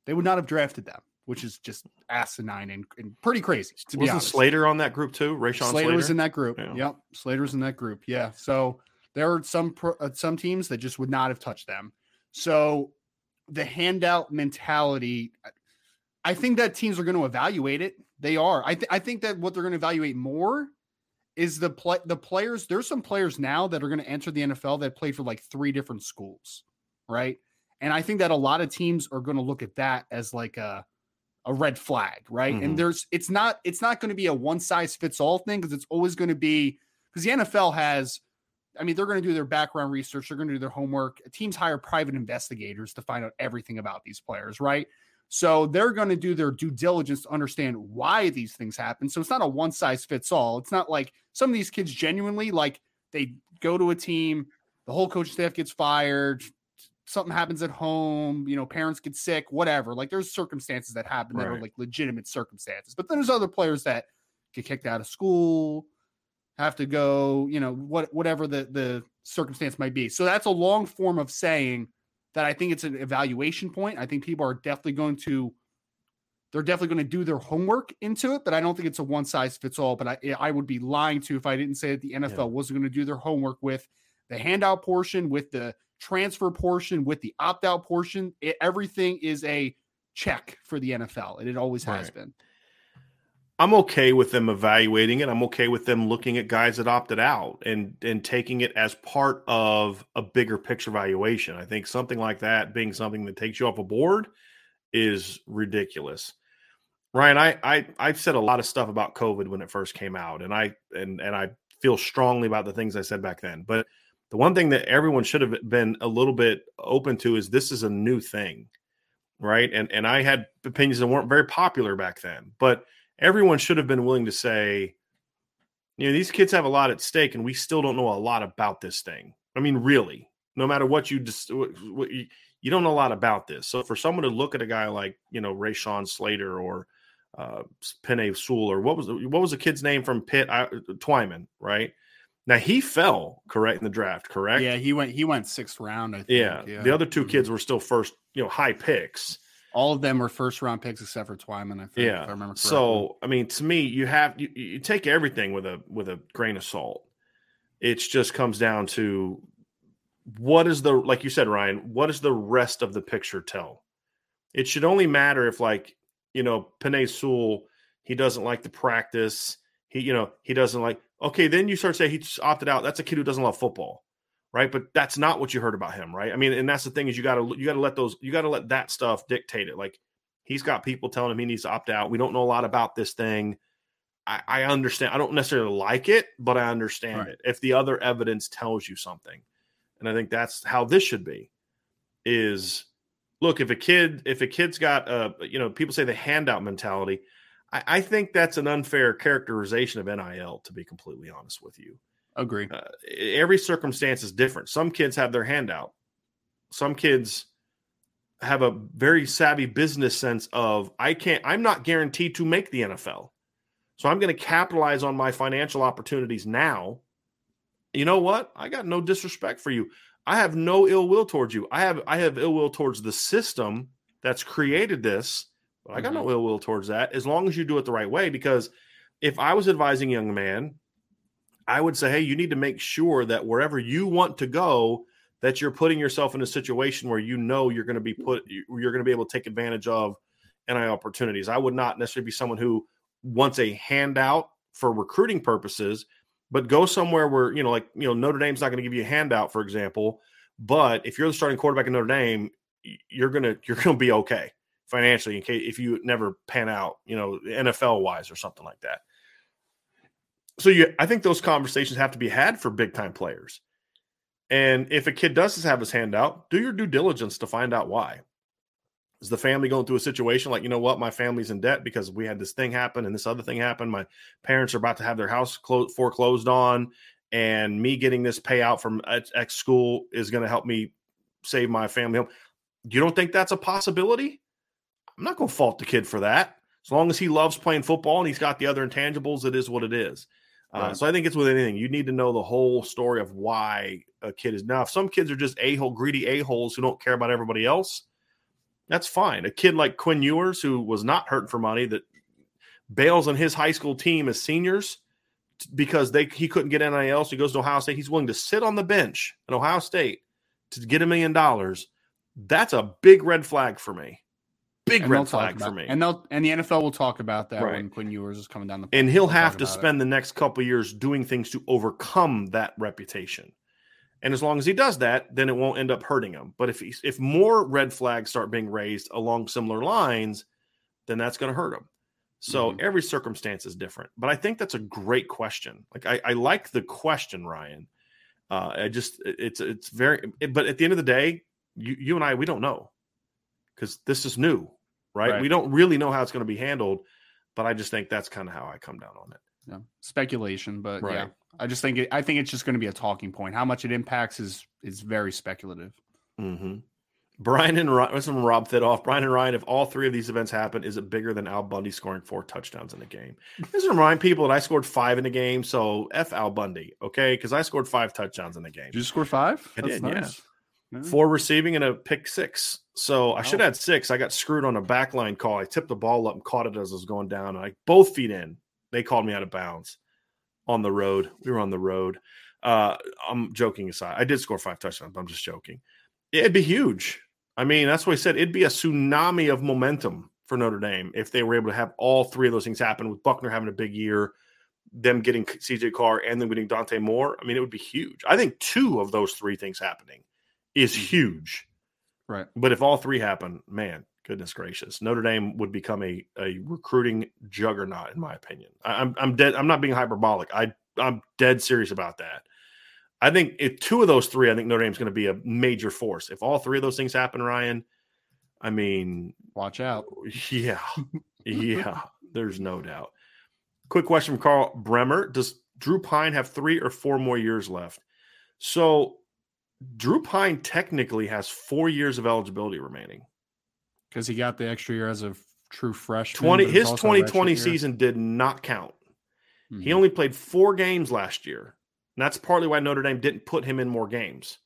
They would not have drafted them, which is just asinine and, and pretty crazy. To Wasn't be honest. Slater on that group too? Rashawn Slater, Slater was in that group. Yeah. Yep, Slater was in that group. Yeah. So there are some uh, some teams that just would not have touched them. So the handout mentality, I think that teams are going to evaluate it. They are. I, th- I think that what they're going to evaluate more is the play the players there's some players now that are going to enter the NFL that played for like three different schools, right? And I think that a lot of teams are going to look at that as like a a red flag, right? Mm-hmm. And there's it's not it's not going to be a one size fits all thing because it's always going to be because the NFL has I mean, they're going to do their background research, they're going to do their homework. Teams hire private investigators to find out everything about these players, right? So they're going to do their due diligence to understand why these things happen. So it's not a one size fits all. It's not like some of these kids genuinely like they go to a team, the whole coaching staff gets fired, something happens at home, you know, parents get sick, whatever. Like there's circumstances that happen that are like legitimate circumstances. But then there's other players that get kicked out of school, have to go, you know, what whatever the the circumstance might be. So that's a long form of saying that I think it's an evaluation point. I think people are definitely going to they're definitely going to do their homework into it, but I don't think it's a one size fits all. But I I would be lying to if I didn't say that the NFL yeah. wasn't going to do their homework with the handout portion, with the transfer portion, with the opt out portion. It, everything is a check for the NFL, and it always has right. been. I'm okay with them evaluating it. I'm okay with them looking at guys that opted out and and taking it as part of a bigger picture valuation. I think something like that being something that takes you off a board is ridiculous. Ryan, I, I I've said a lot of stuff about COVID when it first came out, and I and and I feel strongly about the things I said back then. But the one thing that everyone should have been a little bit open to is this is a new thing, right? And and I had opinions that weren't very popular back then, but everyone should have been willing to say, you know, these kids have a lot at stake, and we still don't know a lot about this thing. I mean, really, no matter what you just, you, you don't know a lot about this. So for someone to look at a guy like, you know, Rashawn Slater or uh, Penei Sewell or what was what was the kid's name from Pitt? I, Twyman, right? Now he fell correct in the draft, correct? Yeah, he went he went sixth round. I think. Yeah, yeah. the other two kids were still first, you know, high picks all of them were first round picks except for Twyman. I think, yeah. I remember. Correctly. So I mean, to me, you have you, you take everything with a with a grain of salt. It just comes down to what is the like you said, Ryan. What does the rest of the picture tell? It should only matter if like you know Penei Sewell he doesn't like the practice. He you know he doesn't like. Okay, then you start saying he just opted out. That's a kid who doesn't love football right? But that's not what you heard about him, right? I mean, and that's the thing is you got to you got to let those you got to let that stuff dictate it. Like he's got people telling him he needs to opt out. We don't know a lot about this thing. I, I understand. I don't necessarily like it, but I understand right. it. If the other evidence tells you something, and I think that's how this should be. Is look if a kid if a kid's got a you know people say the handout mentality. I, I think that's an unfair characterization of NIL. To be completely honest with you, Agree. Uh, every circumstance is different. Some kids have their handout. some kids have a very savvy business sense of I can't I'm not guaranteed to make the NFL. So I'm going to capitalize on my financial opportunities now. You know what? I got no disrespect for you. I have no ill will towards you. I have I have ill will towards the system that's created this, but I got mm-hmm. no ill will towards that as long as you do it the right way because if I was advising a young man, I would say, "Hey, you need to make sure that wherever you want to go, that you're putting yourself in a situation where you know you're going to be put you're going to be able to take advantage of NI opportunities. I would not necessarily be someone who wants a handout for recruiting purposes, but go somewhere where, you know, like, you know, Notre Dame's not going to give you a handout, for example. But if you're the starting quarterback in Notre Dame, you're gonna you're gonna be okay financially in case if you never pan out, you know, NFL wise or something like that. So you I think those conversations have to be had for big time players. And if a kid does have his hand out, do your due diligence to find out why. Is the family going through a situation like, you know what, my family's in debt because we had this thing happen and this other thing happen. My parents are about to have their house clo- foreclosed on, and me getting this payout from X school is going to help me save my family home. You don't think that's a possibility? I'm not going to fault the kid for that. As long as he loves playing football and he's got the other intangibles, it is what it is. Uh, right. Uh, so I think it's with anything. You need to know the whole story of why a kid is now. If some kids are just a hole, greedy a holes who don't care about everybody else, that's fine. A kid like Quinn Ewers, who was not hurting for money, that bails on his high school team as seniors because they he couldn't get NIL, so he goes to Ohio State. He's willing to sit on the bench at Ohio State to get a million dollars. That's a big red flag for me. Big and red flag for me. And they'll and the NFL will talk about that right. when Quinn Ewers is coming down the. And he'll have to spend it. the next couple years doing things to overcome that reputation. And as long as he does that, then it won't end up hurting him. But if he's, if more red flags start being raised along similar lines, then that's going to hurt him. So mm-hmm. every circumstance is different. But I think that's a great question. Like I, I like the question, Ryan. Uh, I just it's it's very. But at the end of the day, you you and I we don't know because this is new right? right? We don't really know how it's going to be handled, but I just think that's kind of how I come down on it. Yeah. Speculation, but right. yeah, I just think it, I think it's just going to be a talking point. How much it impacts is is very speculative. Mm-hmm. Brian and Ryan, from Rob off. Brian and Ryan, if all three of these events happen, is it bigger than Al Bundy scoring four touchdowns in a game? Just remind people that I scored five in a game, so f Al Bundy, okay? Because I scored five touchdowns in the game. Did you score five? I That's did, nice. yeah. Four receiving and a pick six. So I should have had six. I got screwed on a backline call. I tipped the ball up and caught it as I was going down. I both feet in. They called me out of bounds on the road. We were on the road. Uh, I'm joking aside. I did score five touchdowns, but I'm just joking. It'd be huge. I mean, that's what I said. It'd be a tsunami of momentum for Notre Dame if they were able to have all three of those things happen with Buchner having a big year, them getting CJ Carr, and then getting Dante Moore. I mean, it would be huge. I think two of those three things happening is mm. huge. Right. But if all three happen, man, goodness gracious, Notre Dame would become a, a recruiting juggernaut, in my opinion. I, am I'm dead. I'm not being hyperbolic. I I'm dead serious about that. I think if two of those three, I think Notre Dame's going to be a major force. If all three of those things happen, Ryan, I mean, watch out. Yeah, (laughs) yeah. there's no doubt. Quick question from Carl Bremer: Does Drew Pyne have three or four more years left? So Drew Pyne technically has four years of eligibility remaining because he got the extra year as a true freshman. Twenty his twenty twenty season did not count. Mm-hmm. He only played four games last year. And that's partly why Notre Dame didn't put him in more games,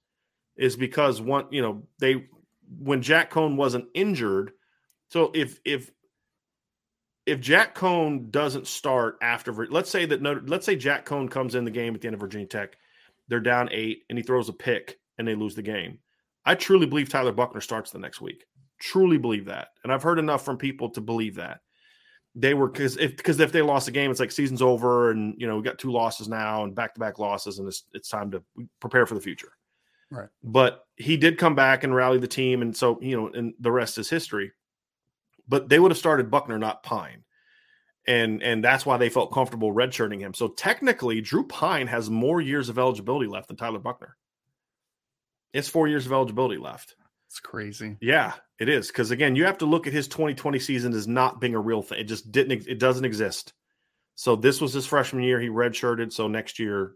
is because one, you know, they when Jack Coan wasn't injured. So if if if Jack Coan doesn't start after, let's say that Notre, let's say Jack Coan comes in the game at the end of Virginia Tech, they're down eight, and he throws a pick and they lose the game. I truly believe Tyler Buchner starts the next week. Truly believe that. And I've heard enough from people to believe that. They were because if because if they lost the game, it's like season's over, and you know, we got two losses now and back to back losses, and it's it's time to prepare for the future. Right. But he did come back and rally the team, and so you know, and the rest is history. But they would have started Buchner, not Pyne and and that's why they felt comfortable redshirting him. So technically, Drew Pyne has more years of eligibility left than Tyler Buchner. It's four years of eligibility left. It's crazy. Yeah, it is. Because again, you have to look at his 2020 season as not being a real thing. It just didn't. It doesn't exist. So this was his freshman year. He redshirted. So next year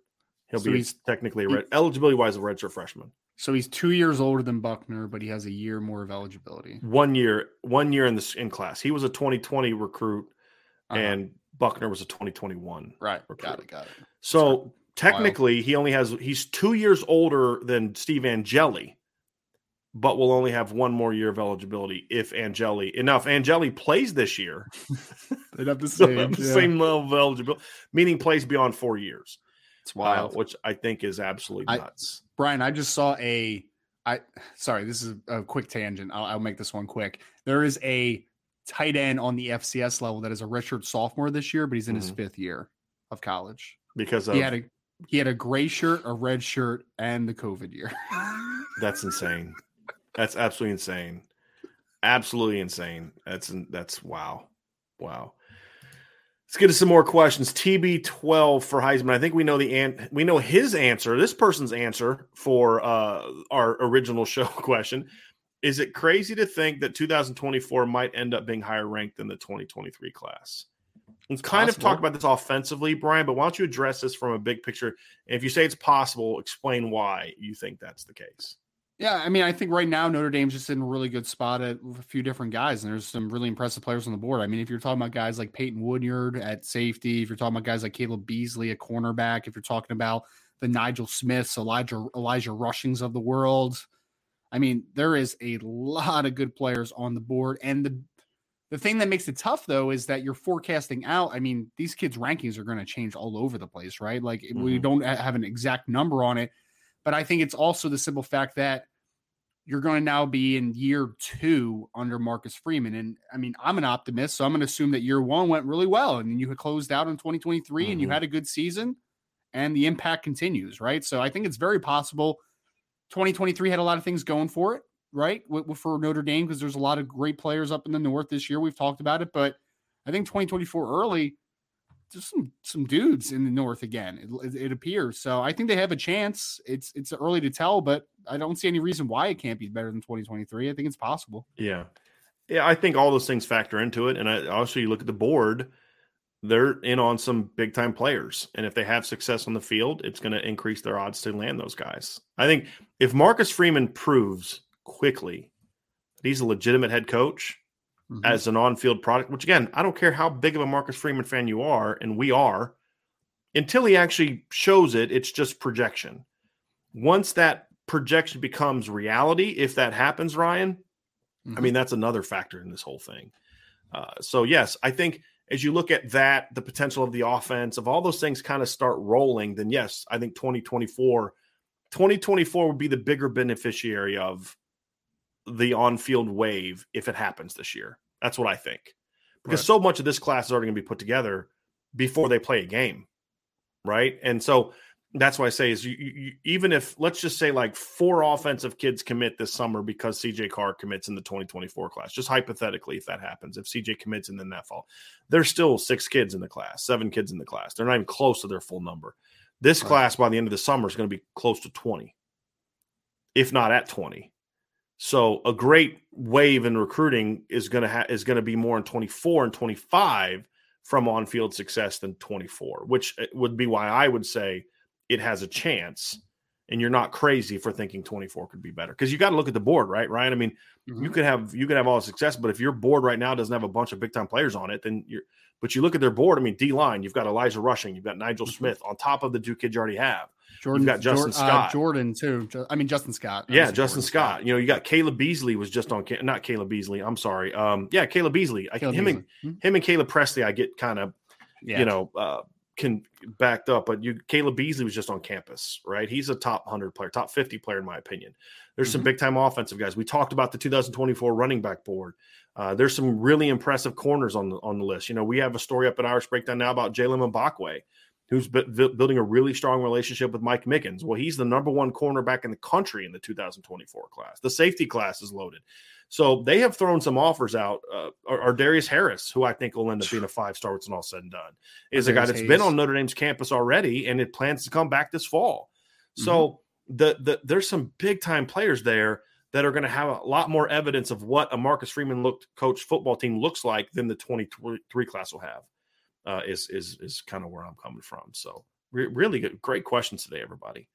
he'll so be technically red, eligibility wise a redshirt freshman. So he's two years older than Buchner, but he has a year more of eligibility. One year, one year in this in class. He was a 2020 recruit, uh-huh. and Buchner was a 2021. Right. Recruit. Got it. Got it. So technically, he only has he's two years older than Steve Angeli, but will only have one more year of eligibility if Angeli. Enough Angeli plays this year. (laughs) They'd have the (laughs) same, the yeah. same level of eligibility, meaning plays beyond four years. It's wild, uh, which I think is absolutely nuts. I, Brian, I just saw a. I sorry, this is a quick tangent. I'll, I'll make this one quick. There is a tight end on the FCS level that is a redshirt sophomore this year, but he's in mm-hmm. his fifth year of college because of, he had a he had a gray shirt, a red shirt, and the COVID year. that's insane. That's absolutely insane. Absolutely insane. That's that's wow, wow. Let's get to some more questions. TB12 for Heisman. I think we know the an- we know his answer. This person's answer for uh, our original (laughs) show question. Is it crazy to think that 2024 might end up being higher ranked than the 2023 class? Let's kind possible. of talk about this offensively, Brian, but why don't you address this from a big picture? And if you say it's possible, explain why you think that's the case. Yeah, I mean, I think right now Notre Dame's just in a really good spot at a few different guys, and there's some really impressive players on the board. I mean, if you're talking about guys like Peyton Woodyard at safety, if you're talking about guys like Caleb Beasley at cornerback, if you're talking about the Nigel Smiths, Elijah Elijah Rushings of the world, I mean, there is a lot of good players on the board, and the the thing that makes it tough though is that you're forecasting out. I mean, these kids' rankings are going to change all over the place, right? Like mm-hmm. we don't have an exact number on it but I think it's also the simple fact that you're going to now be in year two under Marcus Freeman. And I mean, I'm an optimist, so I'm going to assume that year one went really well and you had closed out in 2023 mm-hmm. and you mm-hmm. had a good season and the impact continues, right? So I think it's very possible 2023 had a lot of things going for it, right? For Notre Dame, because there's a lot of great players up in the north this year. We've talked about it, but I think 2024 early just some some dudes in the north again. It, it, appears so. I think they have a chance. It's it's early to tell, but I don't see any reason why it can't be better than 2023. I think it's possible. Yeah, yeah. I think all those things factor into it, and I, also you look at the board. They're in on some big time players, and if they have success on the field, it's going to increase their odds to land those guys. I think if Marcus Freeman proves quickly he's a legitimate head coach, mm-hmm. as an on-field product. Which again, I don't care how big of a Marcus Freeman fan you are, and we are, until he actually shows it, it's just projection. Once that projection becomes reality, if that happens, Ryan, mm-hmm. I mean that's another factor in this whole thing. Uh, so yes, I think as you look at that, the potential of the offense, of all those things kind of start rolling, then yes, I think 2024, 2024 would be the bigger beneficiary of the on-field wave if it happens this year. That's what I think. Because right. so much of this class is already going to be put together before they play a game, right? And so that's why I say is you, you, even if let's just say like four offensive kids commit this summer because CJ Carr commits in the 2024 class, just hypothetically, if that happens, if CJ commits and then that fall, there's still six kids in the class, seven kids in the class. They're not even close to their full number. This right. class by the end of the summer is going to be close to 20, if not at 20. So a great wave in recruiting is going to ha- is going to be more in 24 and 25 from on-field success than 24, which eh, would be why I would say it has a chance. And you're not crazy for thinking 24 could be better because you got to look at the board, right, Ryan? I mean, mm-hmm. you could have you could have all the success, but if your board right now doesn't have a bunch of big time players on it, then you're. But you look at their board. I mean, D line, you've got Elijah Rushing, you've got Nigel mm-hmm. Smith on top of the two kids you already have. Jordan, You've got Justin Jordan, Scott, uh, Jordan too. I mean Justin Scott. Yeah, Justin Scott. Scott. You know, you got Caleb Beasley was just on. Not Caleb Beasley. I'm sorry. Um, yeah, Caleb Beasley. Caleb him Beasley. and hmm? him and Caleb Presley. I get kind of, yeah. you know, uh, can backed up. But you, Caleb Beasley was just on campus, right? He's a top hundred player, top fifty player in my opinion. There's mm-hmm. some big time offensive guys. We talked about the 2024 running back board. Uh, there's some really impressive corners on the on the list. You know, we have a story up at Irish Breakdown now about Jaylen Mbakwe who's building a really strong relationship with Mike Mickens. Well, he's the number one cornerback in the country in the 2024 class. The safety class is loaded. So they have thrown some offers out. Uh, or, or, Darius Harris, who I think will end up being a (sighs) five star it's all said and done, is a guy that's Hayes. been on Notre Dame's campus already, and it plans to come back this fall. So mm-hmm. the, the there's some big time players there that are going to have a lot more evidence of what a Marcus Freeman looked coach football team looks like than the 23 class will have uh, is is is kind of where I'm coming from. So re- really good, great questions today, everybody.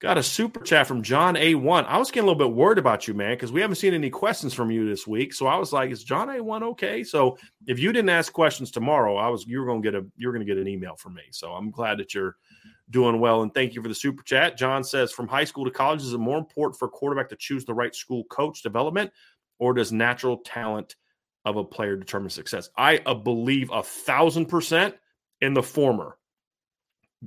Got a super chat from John A1. I was getting a little bit worried about you, man, because we haven't seen any questions from you this week. So I was like, is John A1 okay? So if you didn't ask questions tomorrow, I was you were gonna get a you're gonna get an email from me. So I'm glad that you're doing well and thank you for the super chat. John says, from high school to college, is it more important for a quarterback to choose the right school coach development, or does natural talent of a player determine success? I uh, believe a thousand percent in the former.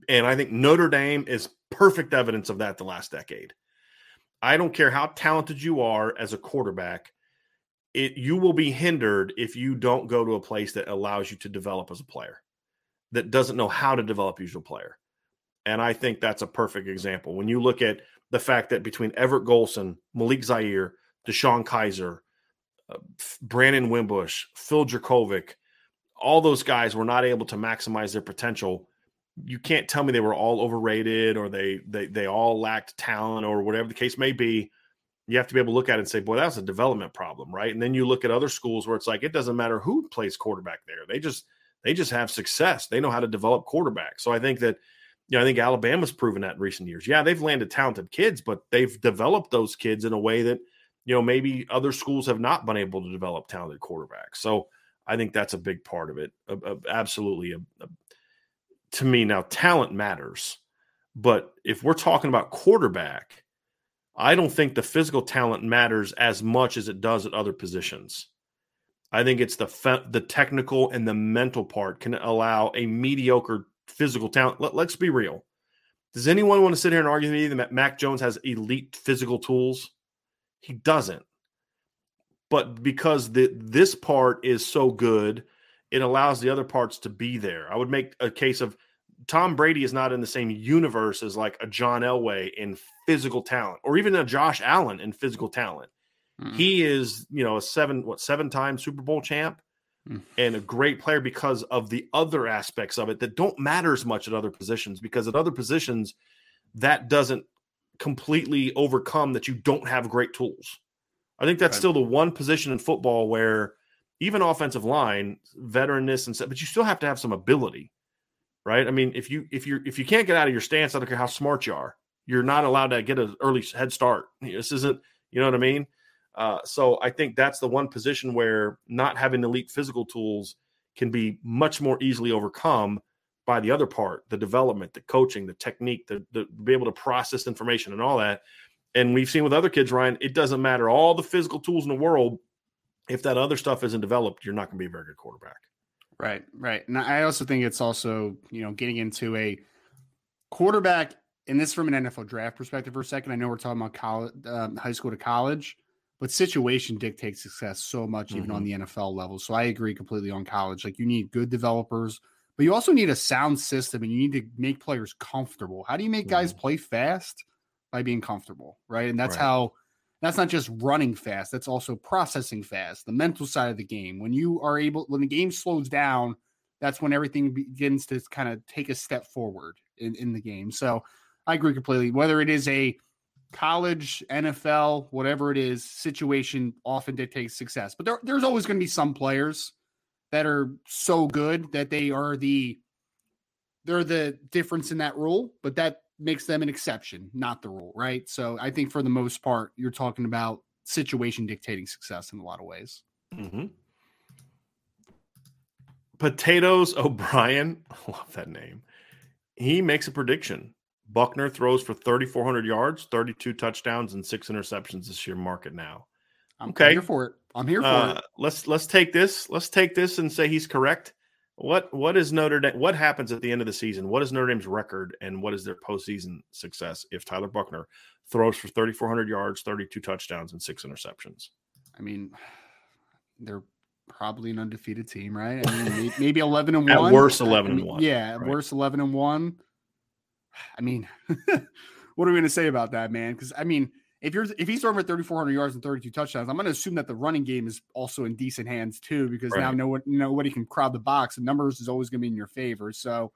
And I think Notre Dame is perfect evidence of that the last decade. I don't care how talented you are as a quarterback, it you will be hindered if you don't go to a place that allows you to develop as a player, that doesn't know how to develop as a player. And I think that's a perfect example. When you look at the fact that between Everett Golson, Malik Zaire, DeShone Kizer, uh, Uh, Brandon Wimbush, Phil Jurkovec, all those guys were not able to maximize their potential you can't tell me they were all overrated or they they they all lacked talent or whatever the case may be. You have to be able to look at it and say, boy, that's a development problem, right? And then you look at other schools where it's like it doesn't matter who plays quarterback there. They just they just have success. They know how to develop quarterbacks. So I think that you know, I think Alabama's proven that in recent years. Yeah, they've landed talented kids, but they've developed those kids in a way that, you know, maybe other schools have not been able to develop talented quarterbacks. So I think that's a big part of it. absolutely a, a, to me now talent matters but if we're talking about quarterback i don't think the physical talent matters as much as it does at other positions i think it's the fe- the technical and the mental part can allow a mediocre physical talent Let, let's be real does anyone want to sit here and argue with me that mac jones has elite physical tools he doesn't but because the this part is so good it allows the other parts to be there. I would make a case of Tom Brady is not in the same universe as like a John Elway in physical talent, or even a Josh Allen in physical talent. Mm. He is, you know, a seven what seven time Super Bowl champ mm. and a great player because of the other aspects of it that don't matter as much at other positions. Because at other positions, that doesn't completely overcome that you don't have great tools. I think that's right. still the one position in football where even offensive line, veteranness and stuff, but you still have to have some ability right? I mean, if you if you if you can't get out of your stance, I don't care how smart you are, you're not allowed to get an early head start. (laughs) This isn't, you know what I mean? Uh, so I think that's the one position where not having elite physical tools can be much more easily overcome by the other part, the development, the coaching, the technique, the, the be able to process information and all that. And we've seen with other kids, Ryan, it doesn't matter all the physical tools in the world. If that other stuff isn't developed, you're not going to be a very good quarterback. Right, right. And I also think it's also, you know, getting into a quarterback, and this from an NFL draft perspective for a second. I know we're talking about college, um, high school to college, but situation dictates success so much, even mm-hmm. on the NFL level. So I agree completely on college. Like you need good developers, but you also need a sound system and you need to make players comfortable. How do you make guys mm-hmm. play fast? By being comfortable, right? And that's right. how that's not just running fast, that's also processing fast, the mental side of the game. When you are able, when the game slows down, that's when everything begins to kind of take a step forward in, in the game. So I agree completely. Whether it is a college, NFL, whatever it is, situation often dictates success. But there, there's always going to be some players that are so good that they are the they're the difference in that rule, but that makes them an exception, not the rule, right? So I think for the most part, you're talking about situation dictating success in a lot of ways. Mm-hmm. Potatoes O'Brien, (laughs) I love that name. He makes a prediction. Buchner throws for 3,400 yards, 32 touchdowns, and six interceptions this year. Market now. I'm okay. here for it. I'm here for uh, it. Let's let's take this. Let's take this and say he's correct. What what is Notre Dame? What happens at the end of the season? What is Notre Dame's record, and what is their postseason success if Tyler Buchner throws for 3,400 yards, 32 touchdowns, and six interceptions? I mean, (sighs) they're probably an undefeated team, right? I mean, maybe 11 and (laughs) one. At worst, 11 I mean, and one. Yeah, right. worst 11 and one. (sighs) I mean, (laughs) what are we going to say about that, man? Because I mean, if you're if he's throwing for 3,400 yards and 32 touchdowns, I'm going to assume that the running game is also in decent hands too, because right. now no one, nobody can crowd the box. The numbers is always going to be in your favor. So,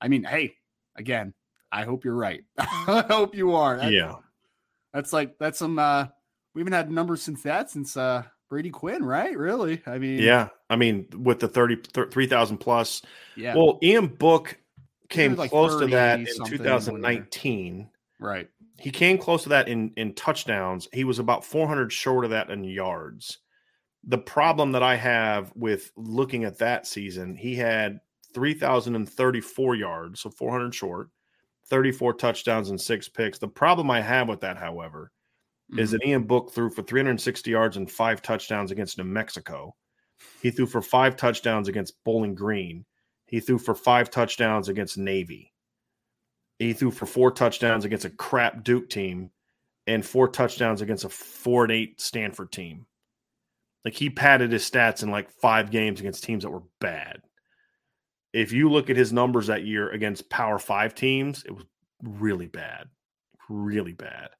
I mean, hey, again, I hope you're right. (laughs) I hope you are. That, yeah, that's like that's some. uh We haven't had numbers since that since uh Brady Quinn, right? Really? I mean, yeah. I mean, with the 30, 3,000 plus. Yeah. Well, Ian Book came like close to that in 2019. Right He came close to that in in touchdowns. He was about 400 short of that in yards. The problem that I have with looking at that season, he had 3,034 yards, so 400 short, 34 touchdowns and six picks. The problem I have with that, however, mm-hmm. is that Ian Book threw for 360 yards and five touchdowns against New Mexico. He threw for five touchdowns against Bowling Green. He threw for five touchdowns against Navy. He threw for four touchdowns against a crap Duke team and four touchdowns against a four and eight Stanford team. Like he padded his stats in like five games against teams that were bad. If you look at his numbers that year against Power Five teams, it was really bad, really bad.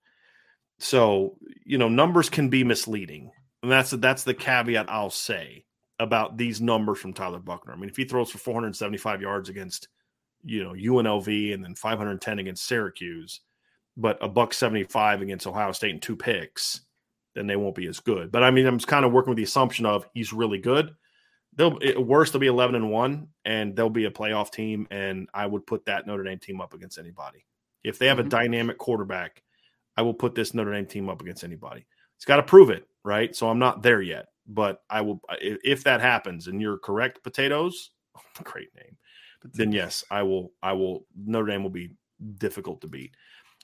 So you know, numbers can be misleading, and that's that's the caveat I'll say about these numbers from Tyler Buchner. I mean, if he throws for 475 yards against you know UNLV and then 510 against Syracuse, but a buck 75 against Ohio State and two picks, then they won't be as good. But I mean, I'm kind of working with the assumption of he's really good. They'll worst they'll be 11 and one, and they'll be a playoff team. And I would put that Notre Dame team up against anybody if they have mm-hmm. a dynamic quarterback. I will put this Notre Dame team up against anybody. It's got to prove it, right? So I'm not there yet, but I will if that happens and you're correct. Potatoes, (laughs) great name then yes, I will. I will. Notre Dame will be difficult to beat.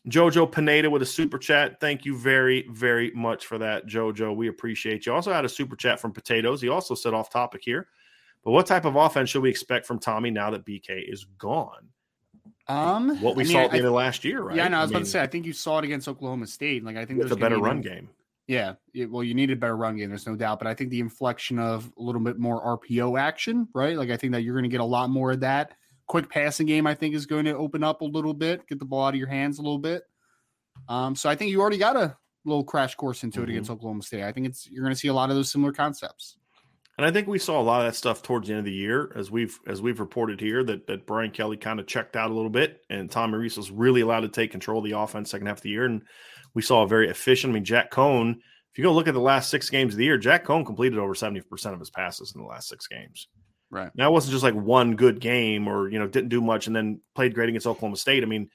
Jojo Pineda with a super chat. Thank you very, very much for that, Jojo. We appreciate you. Also had a super chat from Potatoes. He also said off topic here, but what type of offense should we expect from Tommy now that BK is gone? Um, what we I mean, saw at the I, end of last year, right? Yeah, no, I was I mean, about to say. I think you saw it against Oklahoma State. Like I think there's a better run game. Yeah, it, well, you needed a better run game. There's no doubt, but I think the inflection of a little bit more RPO action, right? Like I think that you're going to get a lot more of that quick passing game, I think, is going to open up a little bit, get the ball out of your hands a little bit. Um, so I think you already got a little crash course into mm-hmm. it against Oklahoma State. I think it's you're going to see a lot of those similar concepts. And I think we saw a lot of that stuff towards the end of the year, as we've as we've reported here, that that Brian Kelly kind of checked out a little bit, and Tom Rees was really allowed to take control of the offense second half of the year, and we saw a very efficient. I mean, Jack Coan. If you go look at the last six games of the year, Jack Coan completed over seventy percent of his passes in the last six games. Right. Now it wasn't just like one good game or, you know, didn't do much and then played great against Oklahoma State. I mean,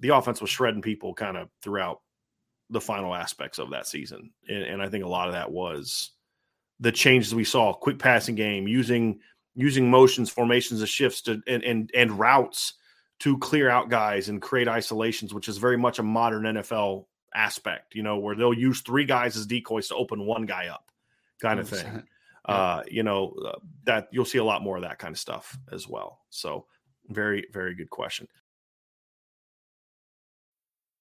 the offense was shredding people kind of throughout the final aspects of that season. And, and I think a lot of that was the changes we saw, quick passing game, using using motions, formations of shifts to and and, and routes to clear out guys and create isolations, which is very much a modern NFL aspect, you know, where they'll use three guys as decoys to open one guy up kind of thing uh, you know, uh, that you'll see a lot more of that kind of stuff as well. So, very, very good question.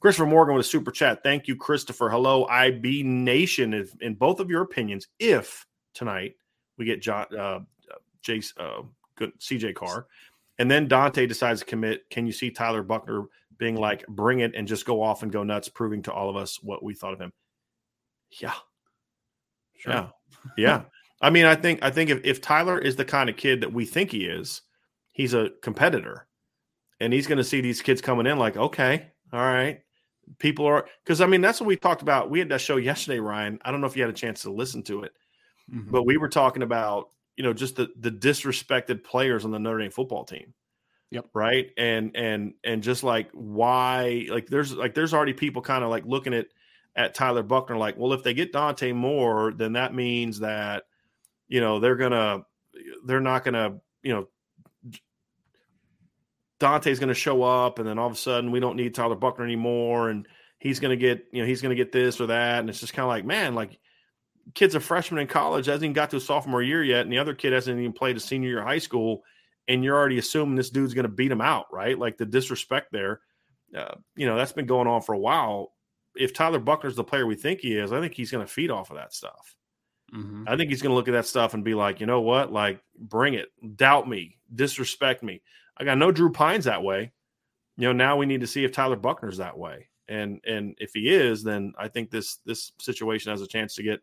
Christopher Morgan with a super chat. Thank you, Christopher. Hello, IB Nation. If, in both of your opinions, if tonight we get John, uh, Jace, uh, good CJ Carr, and then Dante decides to commit, can you see Tyler Buchner being like, bring it and just go off and go nuts, proving to all of us what we thought of him? Yeah, sure. yeah, yeah. (laughs) I mean, I think I think if, if Tyler is the kind of kid that we think he is, he's a competitor, and he's going to see these kids coming in like, okay, all right, people are because I mean that's what we talked about. We had that show yesterday, Ryan. I don't know if you had a chance to listen to it, mm-hmm. but we were talking about you know just the the disrespected players on the Notre Dame football team. Yep. Right. And and and just like why like there's like there's already people kind of like looking at at Tyler Buchner like, well, if they get Dante Moore, then that means that you know they're gonna they're not gonna you know Dante's going to show up, and then all of a sudden we don't need Tyler Buchner anymore, and he's going to get you know he's going to get this or that, and it's just kind of like man, like kid's a freshman in college, hasn't even got to a sophomore year yet, and the other kid hasn't even played a senior year of high school, and you're already assuming this dude's going to beat him out, right? Like the disrespect there, uh, you know, that's been going on for a while. If Tyler Buchner's the player we think he is, I think he's going to feed off of that stuff. Mm-hmm. I think he's going to look at that stuff and be like, you know what? Like, bring it. Doubt me. Disrespect me. I got no Drew Pyne's that way. You know, now we need to see if Tyler Buchner's that way. And and if he is, then I think this this situation has a chance to get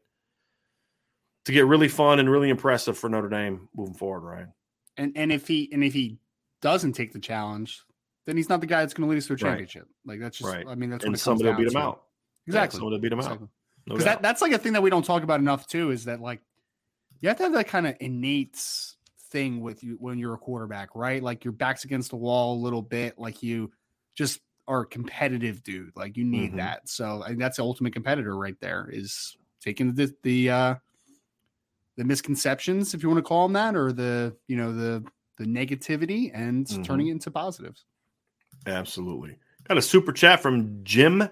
to get really fun and really impressive for Notre Dame moving forward, Ryan. And and if he and if he doesn't take the challenge, then he's not the guy that's going to lead us to a championship. Right. Like that's just right. I mean that's and somebody will beat him out. Exactly. Yeah, somebody will beat him exactly. out. Because no that, that's like a thing that we don't talk about enough too, is that like you have to have that kind of innate thing with you when you're a quarterback, right? Like your back's against the wall a little bit, like you just are a competitive dude. Like you need mm-hmm. that. So I that's the ultimate competitor right there is taking the the uh the misconceptions, if you want to call them that, or the you know the the negativity and mm-hmm. turning it into positives. Absolutely. Got a super chat from Jim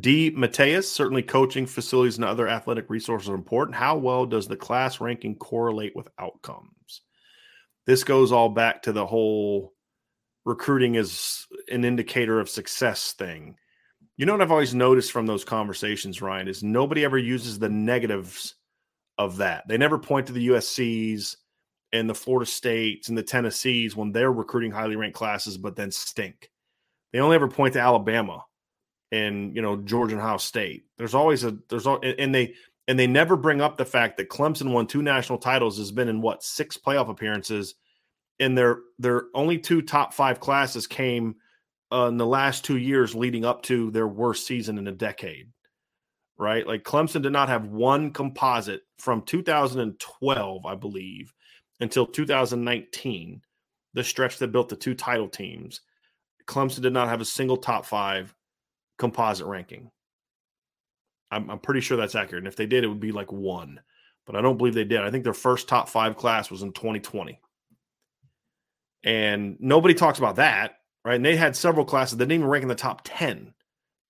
D. Mateus. Certainly, coaching facilities and other athletic resources are important. How well does the class ranking correlate with outcomes? This goes all back to the whole recruiting is an indicator of success thing. You know what I've always noticed from those conversations, Ryan, is nobody ever uses the negatives of that. They never point to the USCs and the Florida States and the Tennessees when they're recruiting highly ranked classes, but then stink. They only ever point to Alabama and you know Georgia and Ohio State. There's always a there's all and they and they never bring up the fact that Clemson won two national titles, has been in what six playoff appearances, and their their only two top five classes came uh, in the last two years leading up to their worst season in a decade. Right, like Clemson did not have one composite from 2012, I believe, until 2019, the stretch that built the two title teams. Clemson did not have a single top five composite ranking. I'm, I'm pretty sure that's accurate. And if they did, it would be like one, but I don't believe they did. I think their first top five class was in 2020. And nobody talks about that, right? And they had several classes that didn't even rank in the top 10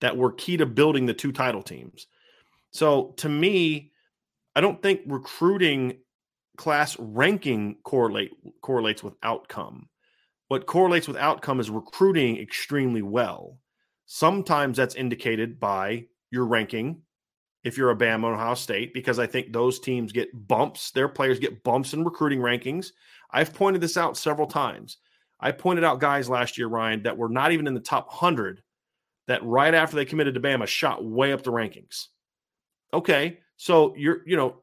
that were key to building the two title teams. So to me, I don't think recruiting class ranking correlate correlates with outcome. What correlates with outcome is recruiting extremely well. Sometimes that's indicated by your ranking if you're a Bama or Ohio State, because I think those teams get bumps. Their players get bumps in recruiting rankings. I've pointed this out several times. I pointed out guys last year, Ryan, that were not even in the top 100 that right after they committed to Bama shot way up the rankings. Okay, so you're, you know,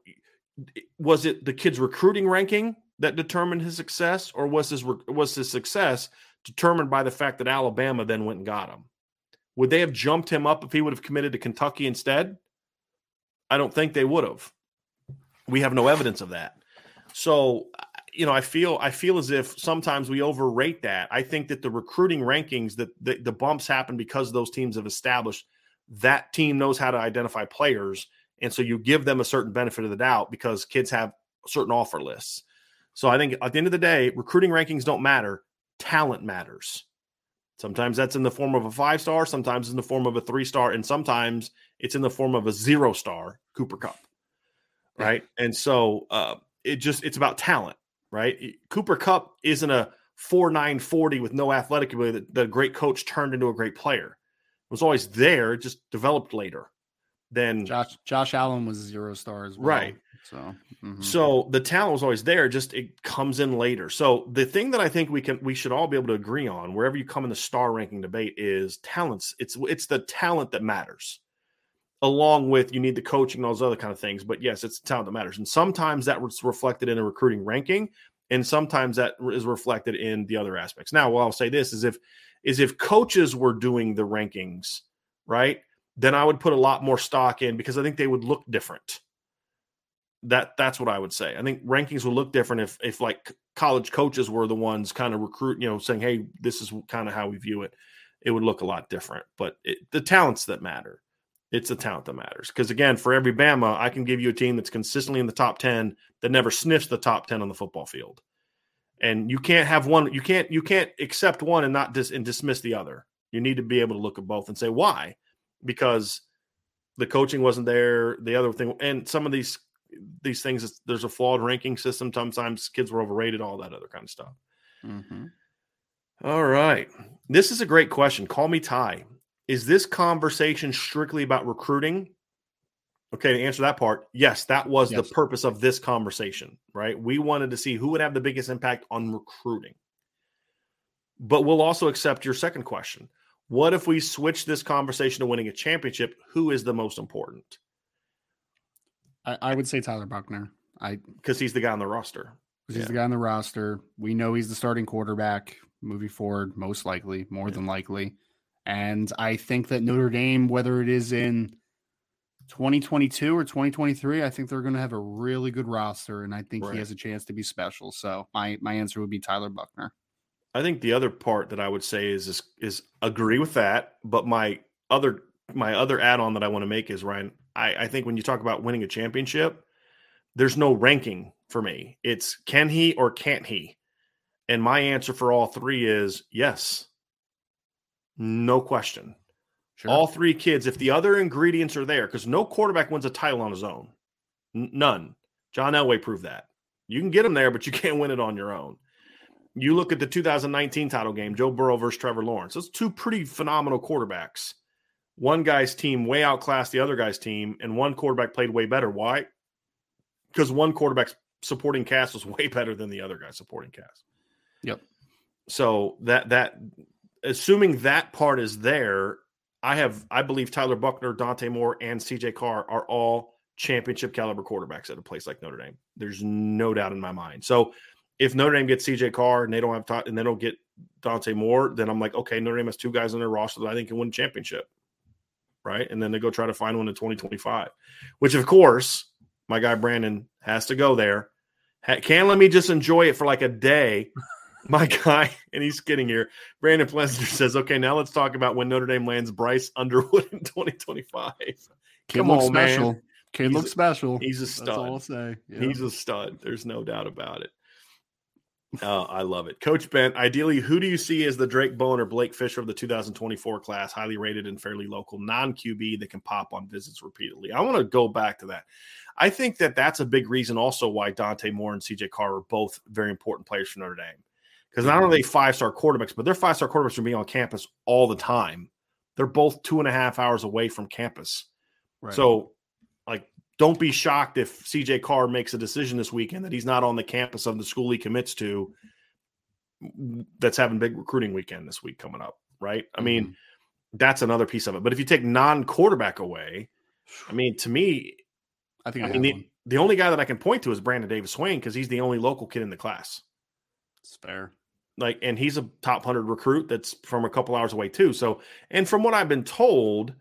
was it the kid's recruiting ranking that determined his success, or was his was his success determined by the fact that Alabama then went and got him? Would they have jumped him up if he would have committed to Kentucky instead? I don't think they would have. We have no evidence of that. So, you know, I feel I feel as if sometimes we overrate that. I think that the recruiting rankings that the, the bumps happen because those teams have established that team knows how to identify players, and so you give them a certain benefit of the doubt because kids have certain offer lists. So I think at the end of the day, recruiting rankings don't matter. Talent matters. Sometimes that's in the form of a five star, sometimes in the form of a three star, and sometimes it's in the form of a zero star Cooper Kupp. Right. Yeah. And so uh, it just, it's about talent, right? Cooper Kupp isn't a 4 9 40 with no athletic ability that the great coach turned into a great player. It was always there, just developed later. Then Josh Josh Allen was zero stars, well, right? So, mm-hmm. so the talent was always there. Just it comes in later. So the thing that I think we can we should all be able to agree on, wherever you come in the star ranking debate, is talents. It's it's the talent that matters, along with you need the coaching and all those other kind of things. But yes, it's the talent that matters, and sometimes that was reflected in a recruiting ranking, and sometimes that is reflected in the other aspects. Now, what I'll say this is if is if coaches were doing the rankings, right? then I would put a lot more stock in because I think they would look different. That that's what I would say. I think rankings would look different if if like college coaches were the ones kind of recruit, you know, saying, "Hey, this is kind of how we view it." It would look a lot different. But it, the talents that matter, it's the talent that matters. Because again, for every Bama, I can give you a team that's consistently in the top ten that never sniffs the top ten on the football field. and you can't have one. You can't you can't accept one and not dis, and dismiss the other. You need to be able to look at both and say why, because the coaching wasn't there. The other thing, and some of these these things, there's a flawed ranking system. Sometimes kids were overrated, all that other kind of stuff. Mm-hmm. All right, this is a great question. Call me Ty. Is this conversation strictly about recruiting? Okay, to answer that part, yes, that was yes. the purpose of this conversation, right? We wanted to see who would have the biggest impact on recruiting. But we'll also accept your second question. What if we switch this conversation to winning a championship? Who is the most important? I, I would say Tyler Buchner. I because he's the guy on the roster. Because he's yeah. the guy on the roster. We know he's the starting quarterback moving forward, most likely, more yeah. than likely. And I think that Notre Dame, whether it is in 2022 or 2023, I think they're going to have a really good roster, and I think right. he has a chance to be special. So my my answer would be Tyler Buchner. I think the other part that I would say is is, is agree with that, but my other my other add on that I want to make is Ryan. I, I think when you talk about winning a championship, there's no ranking for me. It's can he or can't he? And my answer for all three is yes. No question. Sure. All three kids, if the other ingredients are there, because no quarterback wins a title on his own. N- none. John Elway proved that. You can get them there, but you (laughs) can't win it on your own. You look at the 2019 title game, Joe Burrow versus Trevor Lawrence. Those two pretty phenomenal quarterbacks. One guy's team way outclassed the other guy's team, and one quarterback played way better. Why? Because one quarterback's supporting cast was (laughs) way better than the other guy's supporting cast. Yep. So that that assuming that part is there, I have, I believe Tyler Buchner, Dante Moore, and CJ Carr are all championship caliber quarterbacks at a place like Notre Dame. There's no doubt in my mind. So if Notre Dame gets CJ Carr and they don't have and they don't get Dante Moore, then I'm like, okay, Notre Dame has two guys on their roster that I think can win championship. Right. And then they go try to find one in 2025, which of course my guy Brandon has to go there. Can't let me just enjoy it for like a day (laughs) my guy, (laughs) and he's kidding here. Brandon Plesner says, "Okay, now let's talk about when Notre Dame lands Bryce Underwood (laughs) in 2025." Kid Come on, special. man. Kid looks special. He's a stud. That's all I'll say. Yeah. He's a stud. There's no doubt about it. Uh, I love it. Coach Ben, ideally, who do you see as the Drayk Bowen or Blake Fisher of the 2024 class, highly rated and fairly local, non QB that can pop on visits repeatedly? I want to go back to that. I think that that's a big reason also why Dante Moore and CJ Carr are both very important players for Notre Dame. Because not only they five star quarterbacks, but they're five star quarterbacks are being on campus all the time. They're both two and a half hours away from campus. Right. So, like, don't be shocked if CJ Carr makes a decision this weekend that he's not on the campus of the school he commits to that's having big recruiting weekend this week coming up, right? I mean, mm-hmm. that's another piece of it. But if you take non quarterback away, I mean, to me, I think I, I mean, the, the, only guy that I can point to is Brandon Davis Swain because he's the only local kid in the class. It's fair like and he's a top 100 recruit that's from a couple hours away too so and from what i've been told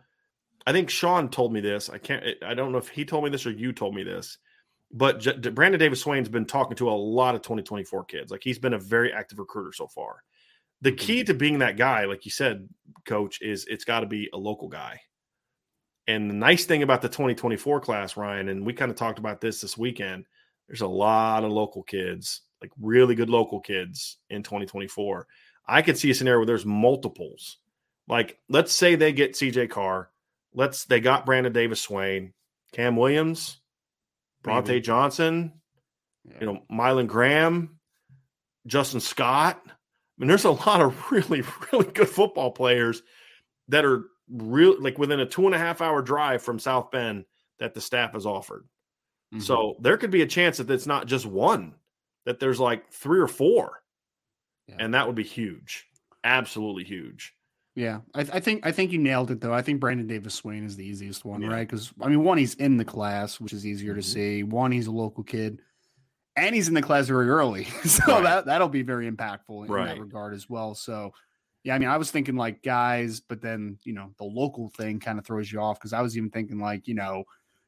i think sean told me this i can't i don't know if he told me this or you told me this but J- brandon davis swain's been talking to a lot of 2024 kids like he's been a very active recruiter so far the mm-hmm. key to being that guy like you said coach is it's got to be a local guy and the nice thing about the 2024 class ryan and we kind of talked about this this weekend there's a lot of local kids like really good local kids in 2024. I could see a scenario where there's multiples. Like, let's say they get CJ Carr. Let's they got Brandon Davis Swain, Cam Williams, Bronte Johnson, yeah. you know, Mylan Graham, Justin Scott. I mean, there's a lot of (laughs) really, really good football players that are real like within a two and a half hour drive from South Bend that the staff has offered. Mm-hmm. So there could be a chance that it's not just one that there's like three or four, yeah. and that would be huge, absolutely huge. Yeah, I, I, think I think you nailed it though. I think Brandon Davis Swain is the easiest one, yeah. right? Because I mean, one he's in the class, which is easier mm-hmm. to see. One he's a local kid, and he's in the class very early, (laughs) so right. that that'll be very impactful in right. that regard as well. So, yeah, I mean, I was thinking like guys, but then you know the local thing kind of throws you off because I was even thinking like you know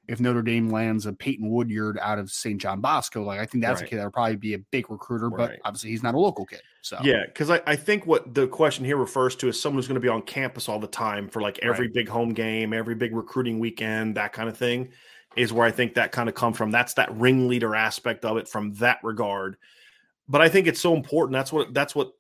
if Notre Dame lands a Peyton Woodyard out of St. John Bosco, like I think that's right. a kid that would probably be a big recruiter, right. but obviously he's not a local kid. So yeah, because I, I think what the question here refers to is someone who's going to be on campus all the time for like every right. big home game, every big recruiting weekend, that kind of thing, is where I think that kind of come from. That's that ringleader aspect of it from that regard. but I think it's so important. That's what that's what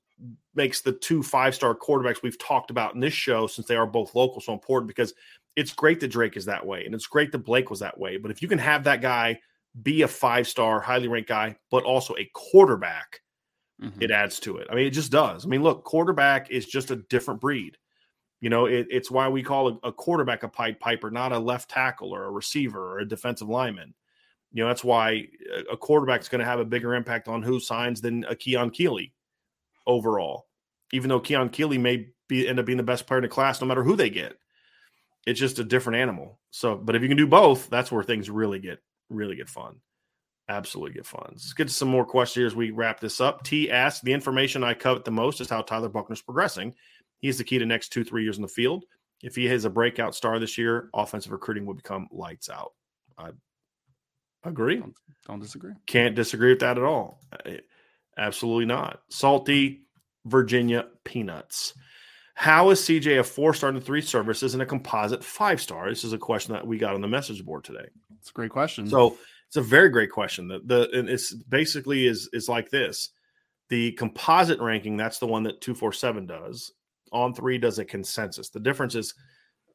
makes the two five star quarterbacks we've talked about in this show, since they are both local, so important because it's great that Drayk is that way, and it's great that Blake was that way. But if you can have that guy be a five star, highly ranked guy, but also a quarterback, mm-hmm. it adds to it. I mean, it just does. I mean, look, quarterback is just a different breed. You know, it, it's why we call a, a quarterback a Pied Piper, not a left tackle or a receiver or a defensive lineman. You know, that's why a quarterback is going to have a bigger impact on who signs than a Keon Keeley overall. Even though Keon Keeley may be end up being the best player in the class, no matter who they get, it's just a different animal. So, but if you can do both, that's where things really get really get fun. Absolutely get fun. Let's get to some more questions here as we wrap this up. T asks, the information I covet the most is how Tyler Buchner's progressing. He's the key to next two, three years in the field. If he has a breakout star this year, offensive recruiting will become lights out. I agree. Don't, don't disagree. Can't disagree with that at all. Absolutely not. Salty Virginia peanuts. How is CJ a four star and three services and a composite five star? This is a question that we got on the message board today. It's a great question. So it's a very great question. The, the and it's basically is is like this. The composite ranking, that's the one that 247 does. On3 does a consensus. The difference is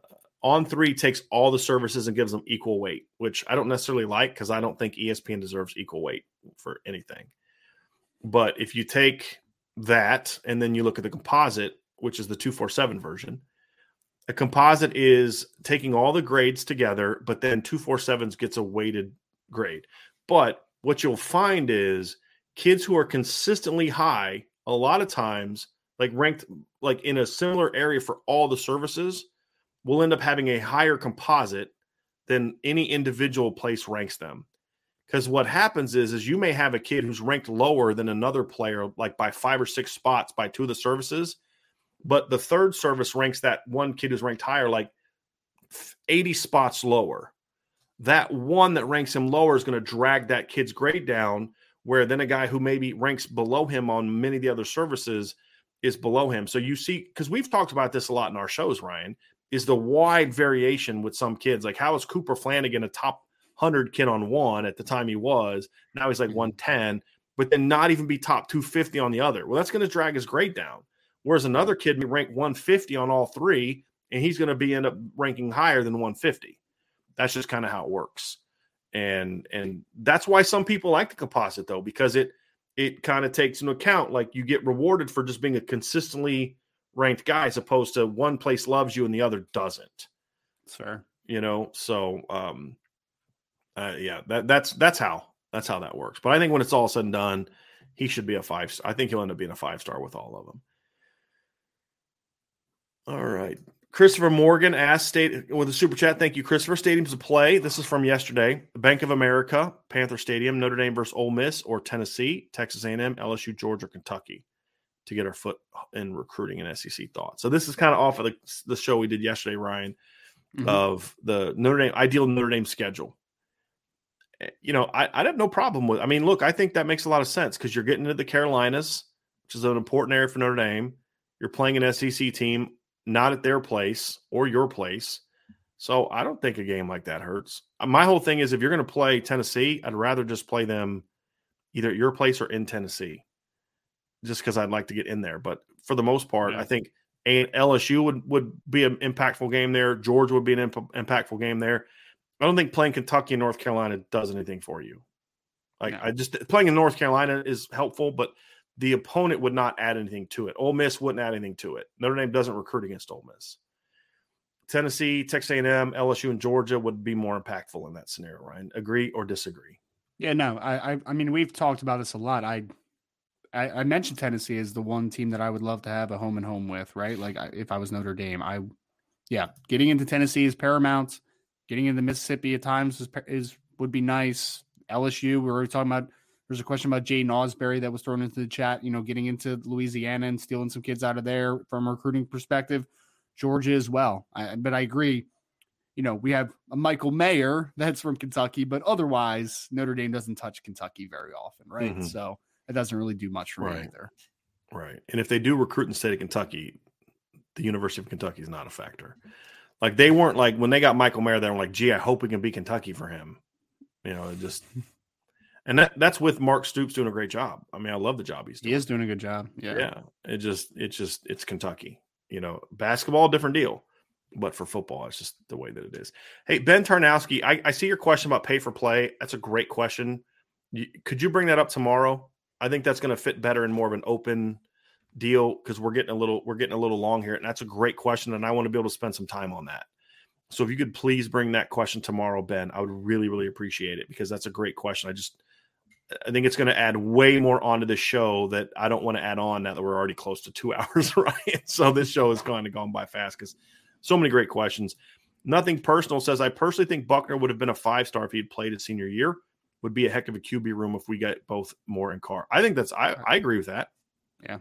uh, On3 takes all the services and gives them equal weight, which I don't necessarily like because I don't think ESPN deserves equal weight for anything. But if you take that and then you look at the composite, which is the 247 version, a composite is taking all the grades together, but then 247s gets a weighted grade. But what you'll find is kids who are consistently high, a lot of times, like ranked like in a similar area for all the services, will end up having a higher composite than any individual place ranks them. Because what happens is, is you may have a kid who's ranked lower than another player, like by five or six spots by two of the services, but the third service ranks that one kid who's ranked higher like 80 spots lower. That one that ranks him lower is going to drag that kid's grade down where then a guy who maybe ranks below him on many of the other services is below him. So you see because we've talked about this a lot in our shows ryan is the wide variation with some kids. Like how is cooper flanagan a top 100 kid on one at the time he was? Now he's like mm-hmm. 110 but then not even be top 250 on the other. Well that's going to drag his grade down whereas another kid may rank 150 on all three and he's going to be end up ranking higher than 150 that's just kind of how it works. And and that's why some people like the composite though, because it it kind of takes into account like you get rewarded for just being a consistently ranked guy as opposed to one place loves you and the other doesn't. That's fair. You know, so um uh, yeah, that that's that's how that's how that works. But I think when it's all said and done, he should be a five. I think he'll end up being a five star with all of them. All right. Christopher Morgan asked state with a super chat. Thank you, Christopher. Stadiums to play. This is from yesterday. Bank of America, Panther Stadium, Notre Dame versus Ole Miss, or Tennessee, Texas A&M, LSU, Georgia, Kentucky, to get our foot in recruiting and SEC thoughts. So this is kind of off of the, the show we did yesterday, Ryan, mm-hmm. of the Notre Dame ideal Notre Dame schedule. Eh, you know, I, I have no problem with. I mean, look, I think that makes a lot of sense because you're getting into the Carolinas, which is an important area for Notre Dame. You're playing an SEC team not at their place or your place. So I don't think a game like that hurts. Uh, my whole thing is if you're going to play Tennessee, I'd rather just play them either at your place or in Tennessee, just because I'd like to get in there. But for the most part, yeah. I think LSU would would be an impactful game there. Georgia would be an imp- impactful game there. I don't think playing Kentucky and North Carolina does anything for you. Like no. I just playing in North Carolina is helpful, but the opponent would not add anything to it. Ole Miss wouldn't add anything to it. Notre Dame doesn't recruit against Ole Miss. Tennessee, Texas A&M, LSU, and Georgia would be more impactful in that scenario. Ryan, agree or disagree? Yeah, no, I, I, I mean, we've talked about this a lot. I, I, I, mentioned Tennessee as the one team that I would love to have a home and home with, right? Like, I, if I was Notre Dame, I, yeah, getting into Tennessee is paramount. Getting into Mississippi at times is, is would be nice. LSU, we were talking about there's a question about Jay Ausberry that was thrown into the chat, you know, getting into Louisiana and stealing some kids out of there from a recruiting perspective. Georgia as well. I, but I agree. You know, we have a Michael Mayer that's from Kentucky, but otherwise, Notre Dame doesn't touch Kentucky very often, right? Mm-hmm. So it doesn't really do much for right. me either. Right. And if they do recruit in the state of Kentucky, the University of Kentucky is not a factor. Like they weren't like when they got Michael Mayer, they were like, gee, I hope we can beat Kentucky for him. You know, just (laughs) and that that's with Mark Stoops doing a great job. I mean, I love the job he's doing. He is doing a good job. Yeah. Yeah. It just it just it's Kentucky. You know, basketball, different deal. But for football, it's just the way that it is. Hey, Ben Tarnowski, I, I see your question about pay for play. That's a great question. You, could you bring that up tomorrow? I think that's going to fit better in more of an open deal because we're getting a little we're getting a little long here, and that's a great question, and I want to be able to spend some time on that. So if you could please bring that question tomorrow, Ben, I would really really appreciate it because that's a great question. I just I think it's going to add way more onto the show that I don't want to add on now that we're already close to two (laughs) hours, right? So this show has kind of gone by fast because so many great questions. Nothing personal says I personally think Buchner would have been a five star if he had played his senior year. Would be a heck of a QB room if we get both Moore and Carr. I think that's I, I agree with that. Yeah,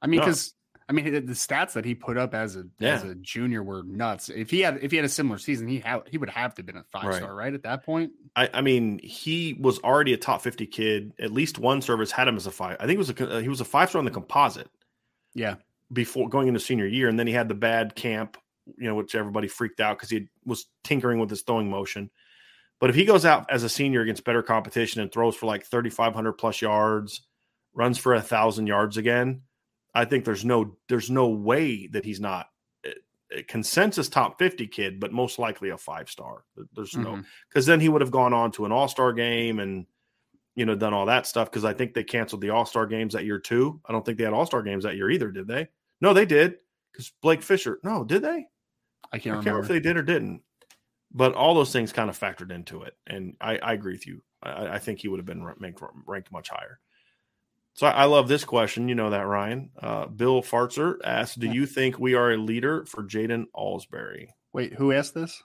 I mean because I mean, the stats that he put up as a Yeah. as a junior were nuts. If he had if he had a similar season, he had he would have to have been a five Right. star, right? At that point, I, I mean, he was already a top fifty kid. At least one service had him as a five. I think it was a uh, he was a five star on the composite yeah, before going into senior year, and then he had the bad camp, you know, which everybody freaked out because he was tinkering with his throwing motion. But if he goes out as a senior against better competition and throws for like thirty five hundred plus yards, runs for a thousand yards again, I think there's no there's no way that he's not a, a consensus top fifty kid, but most likely a five star. There's no Mhm. because then he would have gone on to an all star game and you know done all that stuff because I think they canceled the all star games that year too. I don't think they had all star games that year either, did they? No, they did because Blake Fisher. No, did they? I can't I can't remember remember. if they did or didn't. But all those things kind of factored into it, and I, I agree with you. I, I think he would have been ranked ranked much higher. So I, love this question. You know that Ryan. Uh, Bill Fartzer asked, "Do you think we are a leader for Jaiden Ausberry?" Wait, who asked this?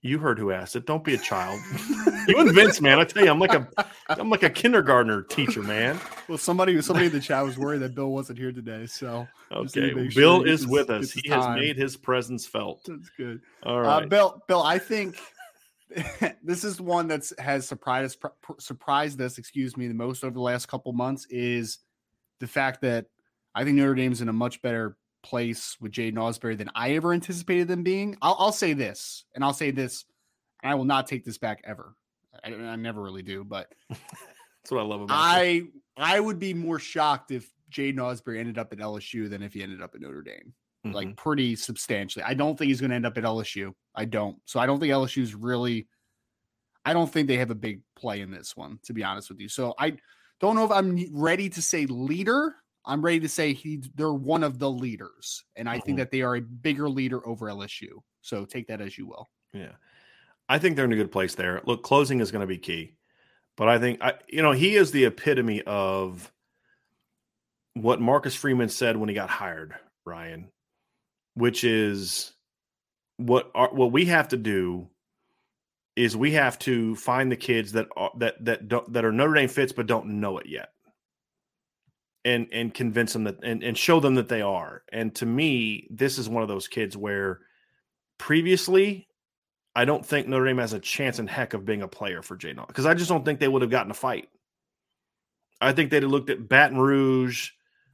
You heard who asked it. Don't be a child. (laughs) you and Vince, man. I tell you, I'm like a I'm like a kindergartner teacher, man. Well, somebody somebody in the chat was worried that Bill wasn't here today, so Okay, to make sure Bill is with his- us. He has time. made his presence felt. that's good. All right, Uh. Bill, Bill, I think (laughs) this is one that's has surprised pr- surprised us, excuse me, the most over the last couple months is the fact that I think Notre Dame's in a much better place with Jaiden Ausberry than I ever anticipated them being. I'll, I'll say this, and I'll say this, and I will not take this back ever. I, I never really do, but (laughs) That's what I love about you. I I would be more shocked if Jaiden Ausberry ended up at LSU than if he ended up at Notre Dame Mhm. like pretty substantially. I don't think he's going to end up at LSU. I don't. So I don't think LSU's really. I don't think they have a big play in this one, to be honest with you. So I don't know if I'm ready to say leader. I'm ready to say he they're one of the leaders, and I think Mhm. that they are a bigger leader over LSU. So take that as you will. Yeah. I think they're in a good place there. Look, closing is going to be key. But I think I you know, he is the epitome of what Marcus Freeman said when he got hired, Ryan, which is what what we have to do is we have to find the kids that are that that don't that are Notre Dame fits but don't know it yet. And and convince them that and, and show them that they are. And to me, this is one of those kids where previously I don't think Notre Dame has a chance in heck of being a player for Jaiden because I just don't think they would have gotten a fight. I think they'd have looked at Baton Rouge.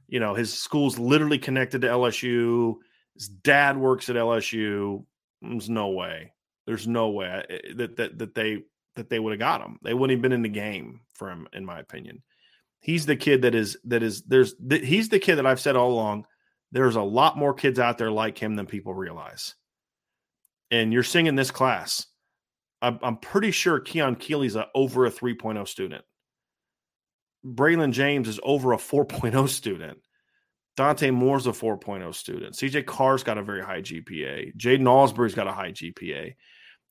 You know, his school's literally connected to LSU. His dad works at LSU. There's no way. There's no way eh, that that that they that they would have got him. They wouldn't have been in the game for him, in my opinion. He's the kid that is that is there's th- he's the kid that I've said all along. There's a lot more kids out there like him than people realize and you're seeing in this class, I'm, I'm pretty sure Keon Keeley's a, over a 3.0 student. Braylon James is over a 4.0 (laughs) student. Dante Moore's a 4.0 student. CJ Carr's got a very high GPA. Jaiden Ausberry's got a high GPA.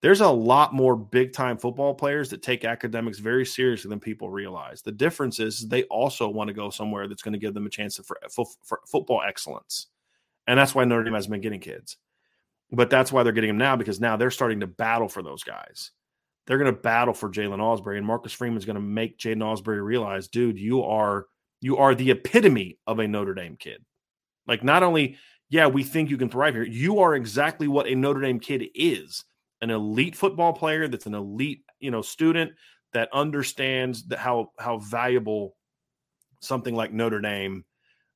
There's a lot more big time football players that take academics very seriously than people realize. The difference is they also want to go somewhere that's going to give them a chance for, for, for football excellence. And that's why Notre Dame has been getting kids but that's why they're getting them now because now they're starting to battle for those guys. They're going to battle for Jalen Ausberry, and Marcus Freeman's going to make Jaiden Ausberry realize, dude, you are you are the epitome of a Notre Dame kid. Like, not only, yeah, we think you can thrive here, you are exactly what a Notre Dame kid is an elite football player that's an elite, you know, student that understands that how how valuable something like Notre Dame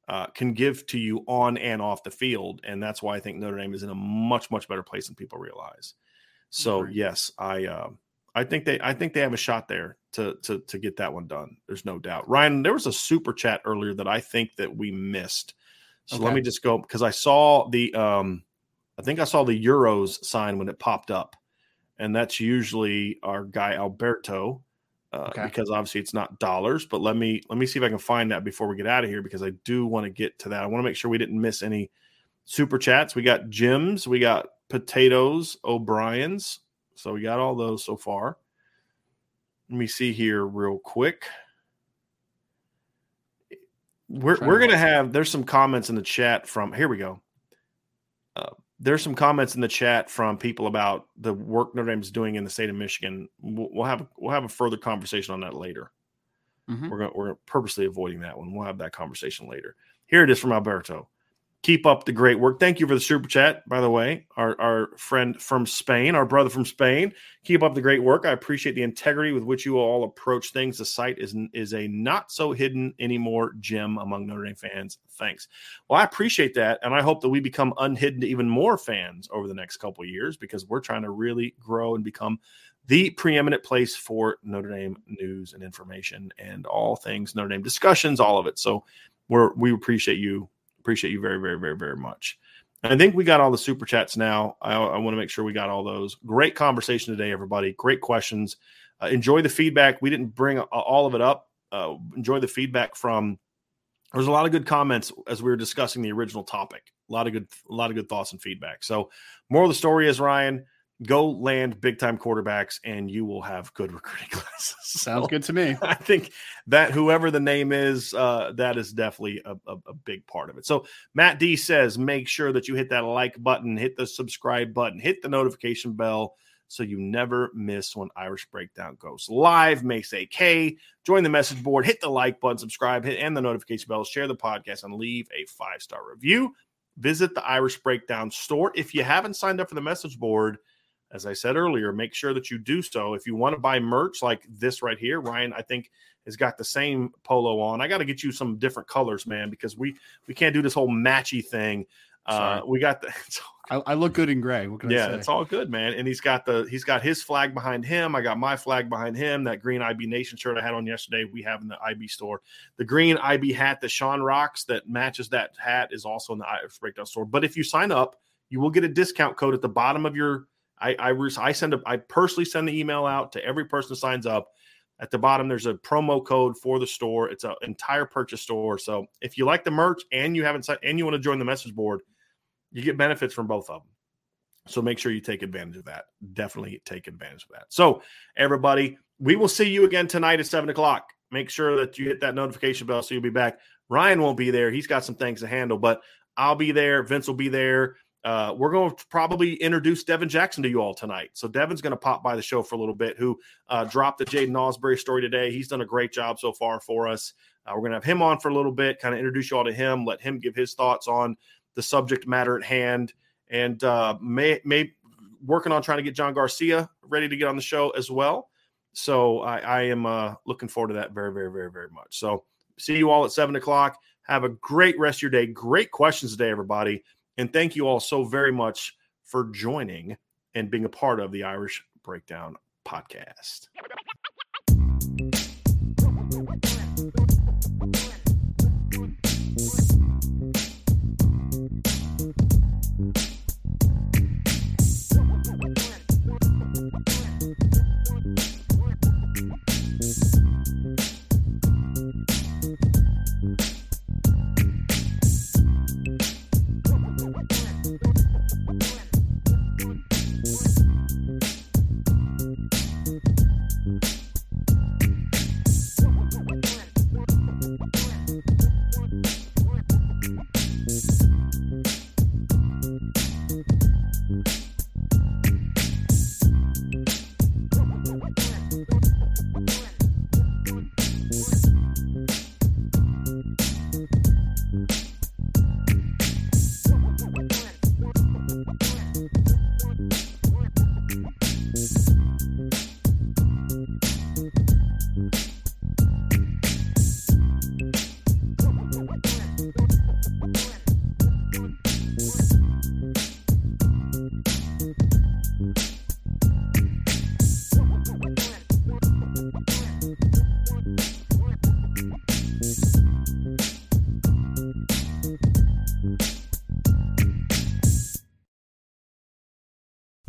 uh, can give to you on and off the field, and that's why I think Notre Dame is in a much much better place than people realize. So Agreed. yes, I uh, I think they I think they have a shot there to to to get that one done. There's no doubt. Ryan, there was a super chat earlier that I think that we missed. So Okay. let me just go because I saw the um I think I saw the Euros sign when it popped up. And that's usually our guy Alberto. Uh, Okay. because obviously it's not dollars, but let me let me see if I can find that before we get out of here because I do want to get to that. I want to make sure we didn't miss any super chats. We got Jim's, we got potatoes, O'Brien's. So we got all those so far. Let me see here real quick. We're we're gonna watch have there's some comments in the chat from here we go. Uh, there's some comments in the chat from people about the work Notre Dame's doing in the state of Michigan. We'll, we'll have we'll have a further conversation on that later. Mhm. We're going we're purposely avoiding that one. We'll have that conversation later. Here it is from Alberto. Keep up the great work. Thank you for the super chat, by the way. Our our friend from Spain, our brother from Spain. Keep up the great work. I appreciate the integrity with which you all approach things. The site is is a not so hidden anymore gem among Notre Dame fans. Thanks. Well, I appreciate that, and I hope that we become unhidden to even more fans over the next couple years because we're trying to really grow and become the preeminent place for Notre Dame news and information and all things Notre Dame discussions, all of it. So we're we appreciate you, appreciate you very, very, very, very much. And I think we got all the super chats now. I, I want to make sure we got all those. Great conversation today, everybody. Great questions. Uh, enjoy the feedback. We didn't bring all of it up. Uh, enjoy the feedback from. There was a lot of good comments as we were discussing the original topic. A lot of good, a lot of good thoughts and feedback. So, more of the story is Ryan go land big time quarterbacks and you will have good (laughs) recruiting classes. Sounds So good to me. (laughs) I think that whoever the name is, uh, that is definitely a, a, a big part of it. So Matt D says, make sure that you hit that like button, hit the subscribe button, hit the notification bell so you never miss when Irish Breakdown goes live. Makes AK. Join the message board, hit the like button, subscribe, hit and the notification bell, share the podcast, and leave a five star review. Visit the Irish Breakdown store. If you haven't signed up for the message board, as I said earlier, make sure that you do so. If you want to buy merch like this right here, Ryan, I think has got the same polo on. I got to get you some different colors, man, because we we can't do this whole matchy thing. Uh, we got the (laughs) I, I look good in gray. What can I yeah, it's all good, man. And he's got the he's got his flag behind him. I got my flag behind him. That green IB Nation shirt I had on yesterday, we have in the IB store. The green IB hat that Sean rocks that matches that hat is also in the Irish Breakdown store. But if you sign up, you will get a discount code at the bottom of your. I I, re- I send a I personally send the email out to every person who signs up. At the bottom, there's a promo code for the store. It's an entire purchase store. So if you like the merch and you haven't signed and you want to join the message board, you get benefits from both of them. So make sure you take advantage of that. Definitely take advantage of that. So, everybody, we will see you again tonight at seven o'clock. Make sure that you hit that notification bell so you'll be back. Ryan won't be there. He's got some things to handle, but I'll be there. Vince will be there. Uh, we're going to probably introduce Devin Jackson to you all tonight. So Devin's going to pop by the show for a little bit. Who uh, dropped the Jaiden Ausberry story today? He's done a great job so far for us. Uh, we're going to have him on for a little bit, kind of introduce you all to him, let him give his thoughts on the subject matter at hand, and uh, may may working on trying to get John Garcia ready to get on the show as well. So I, I am uh, looking forward to that very, very, very, very much. So see you all at seven o'clock. Have a great rest of your day. Great questions today, everybody. And thank you all so very much for joining and being a part of the Irish Breakdown podcast.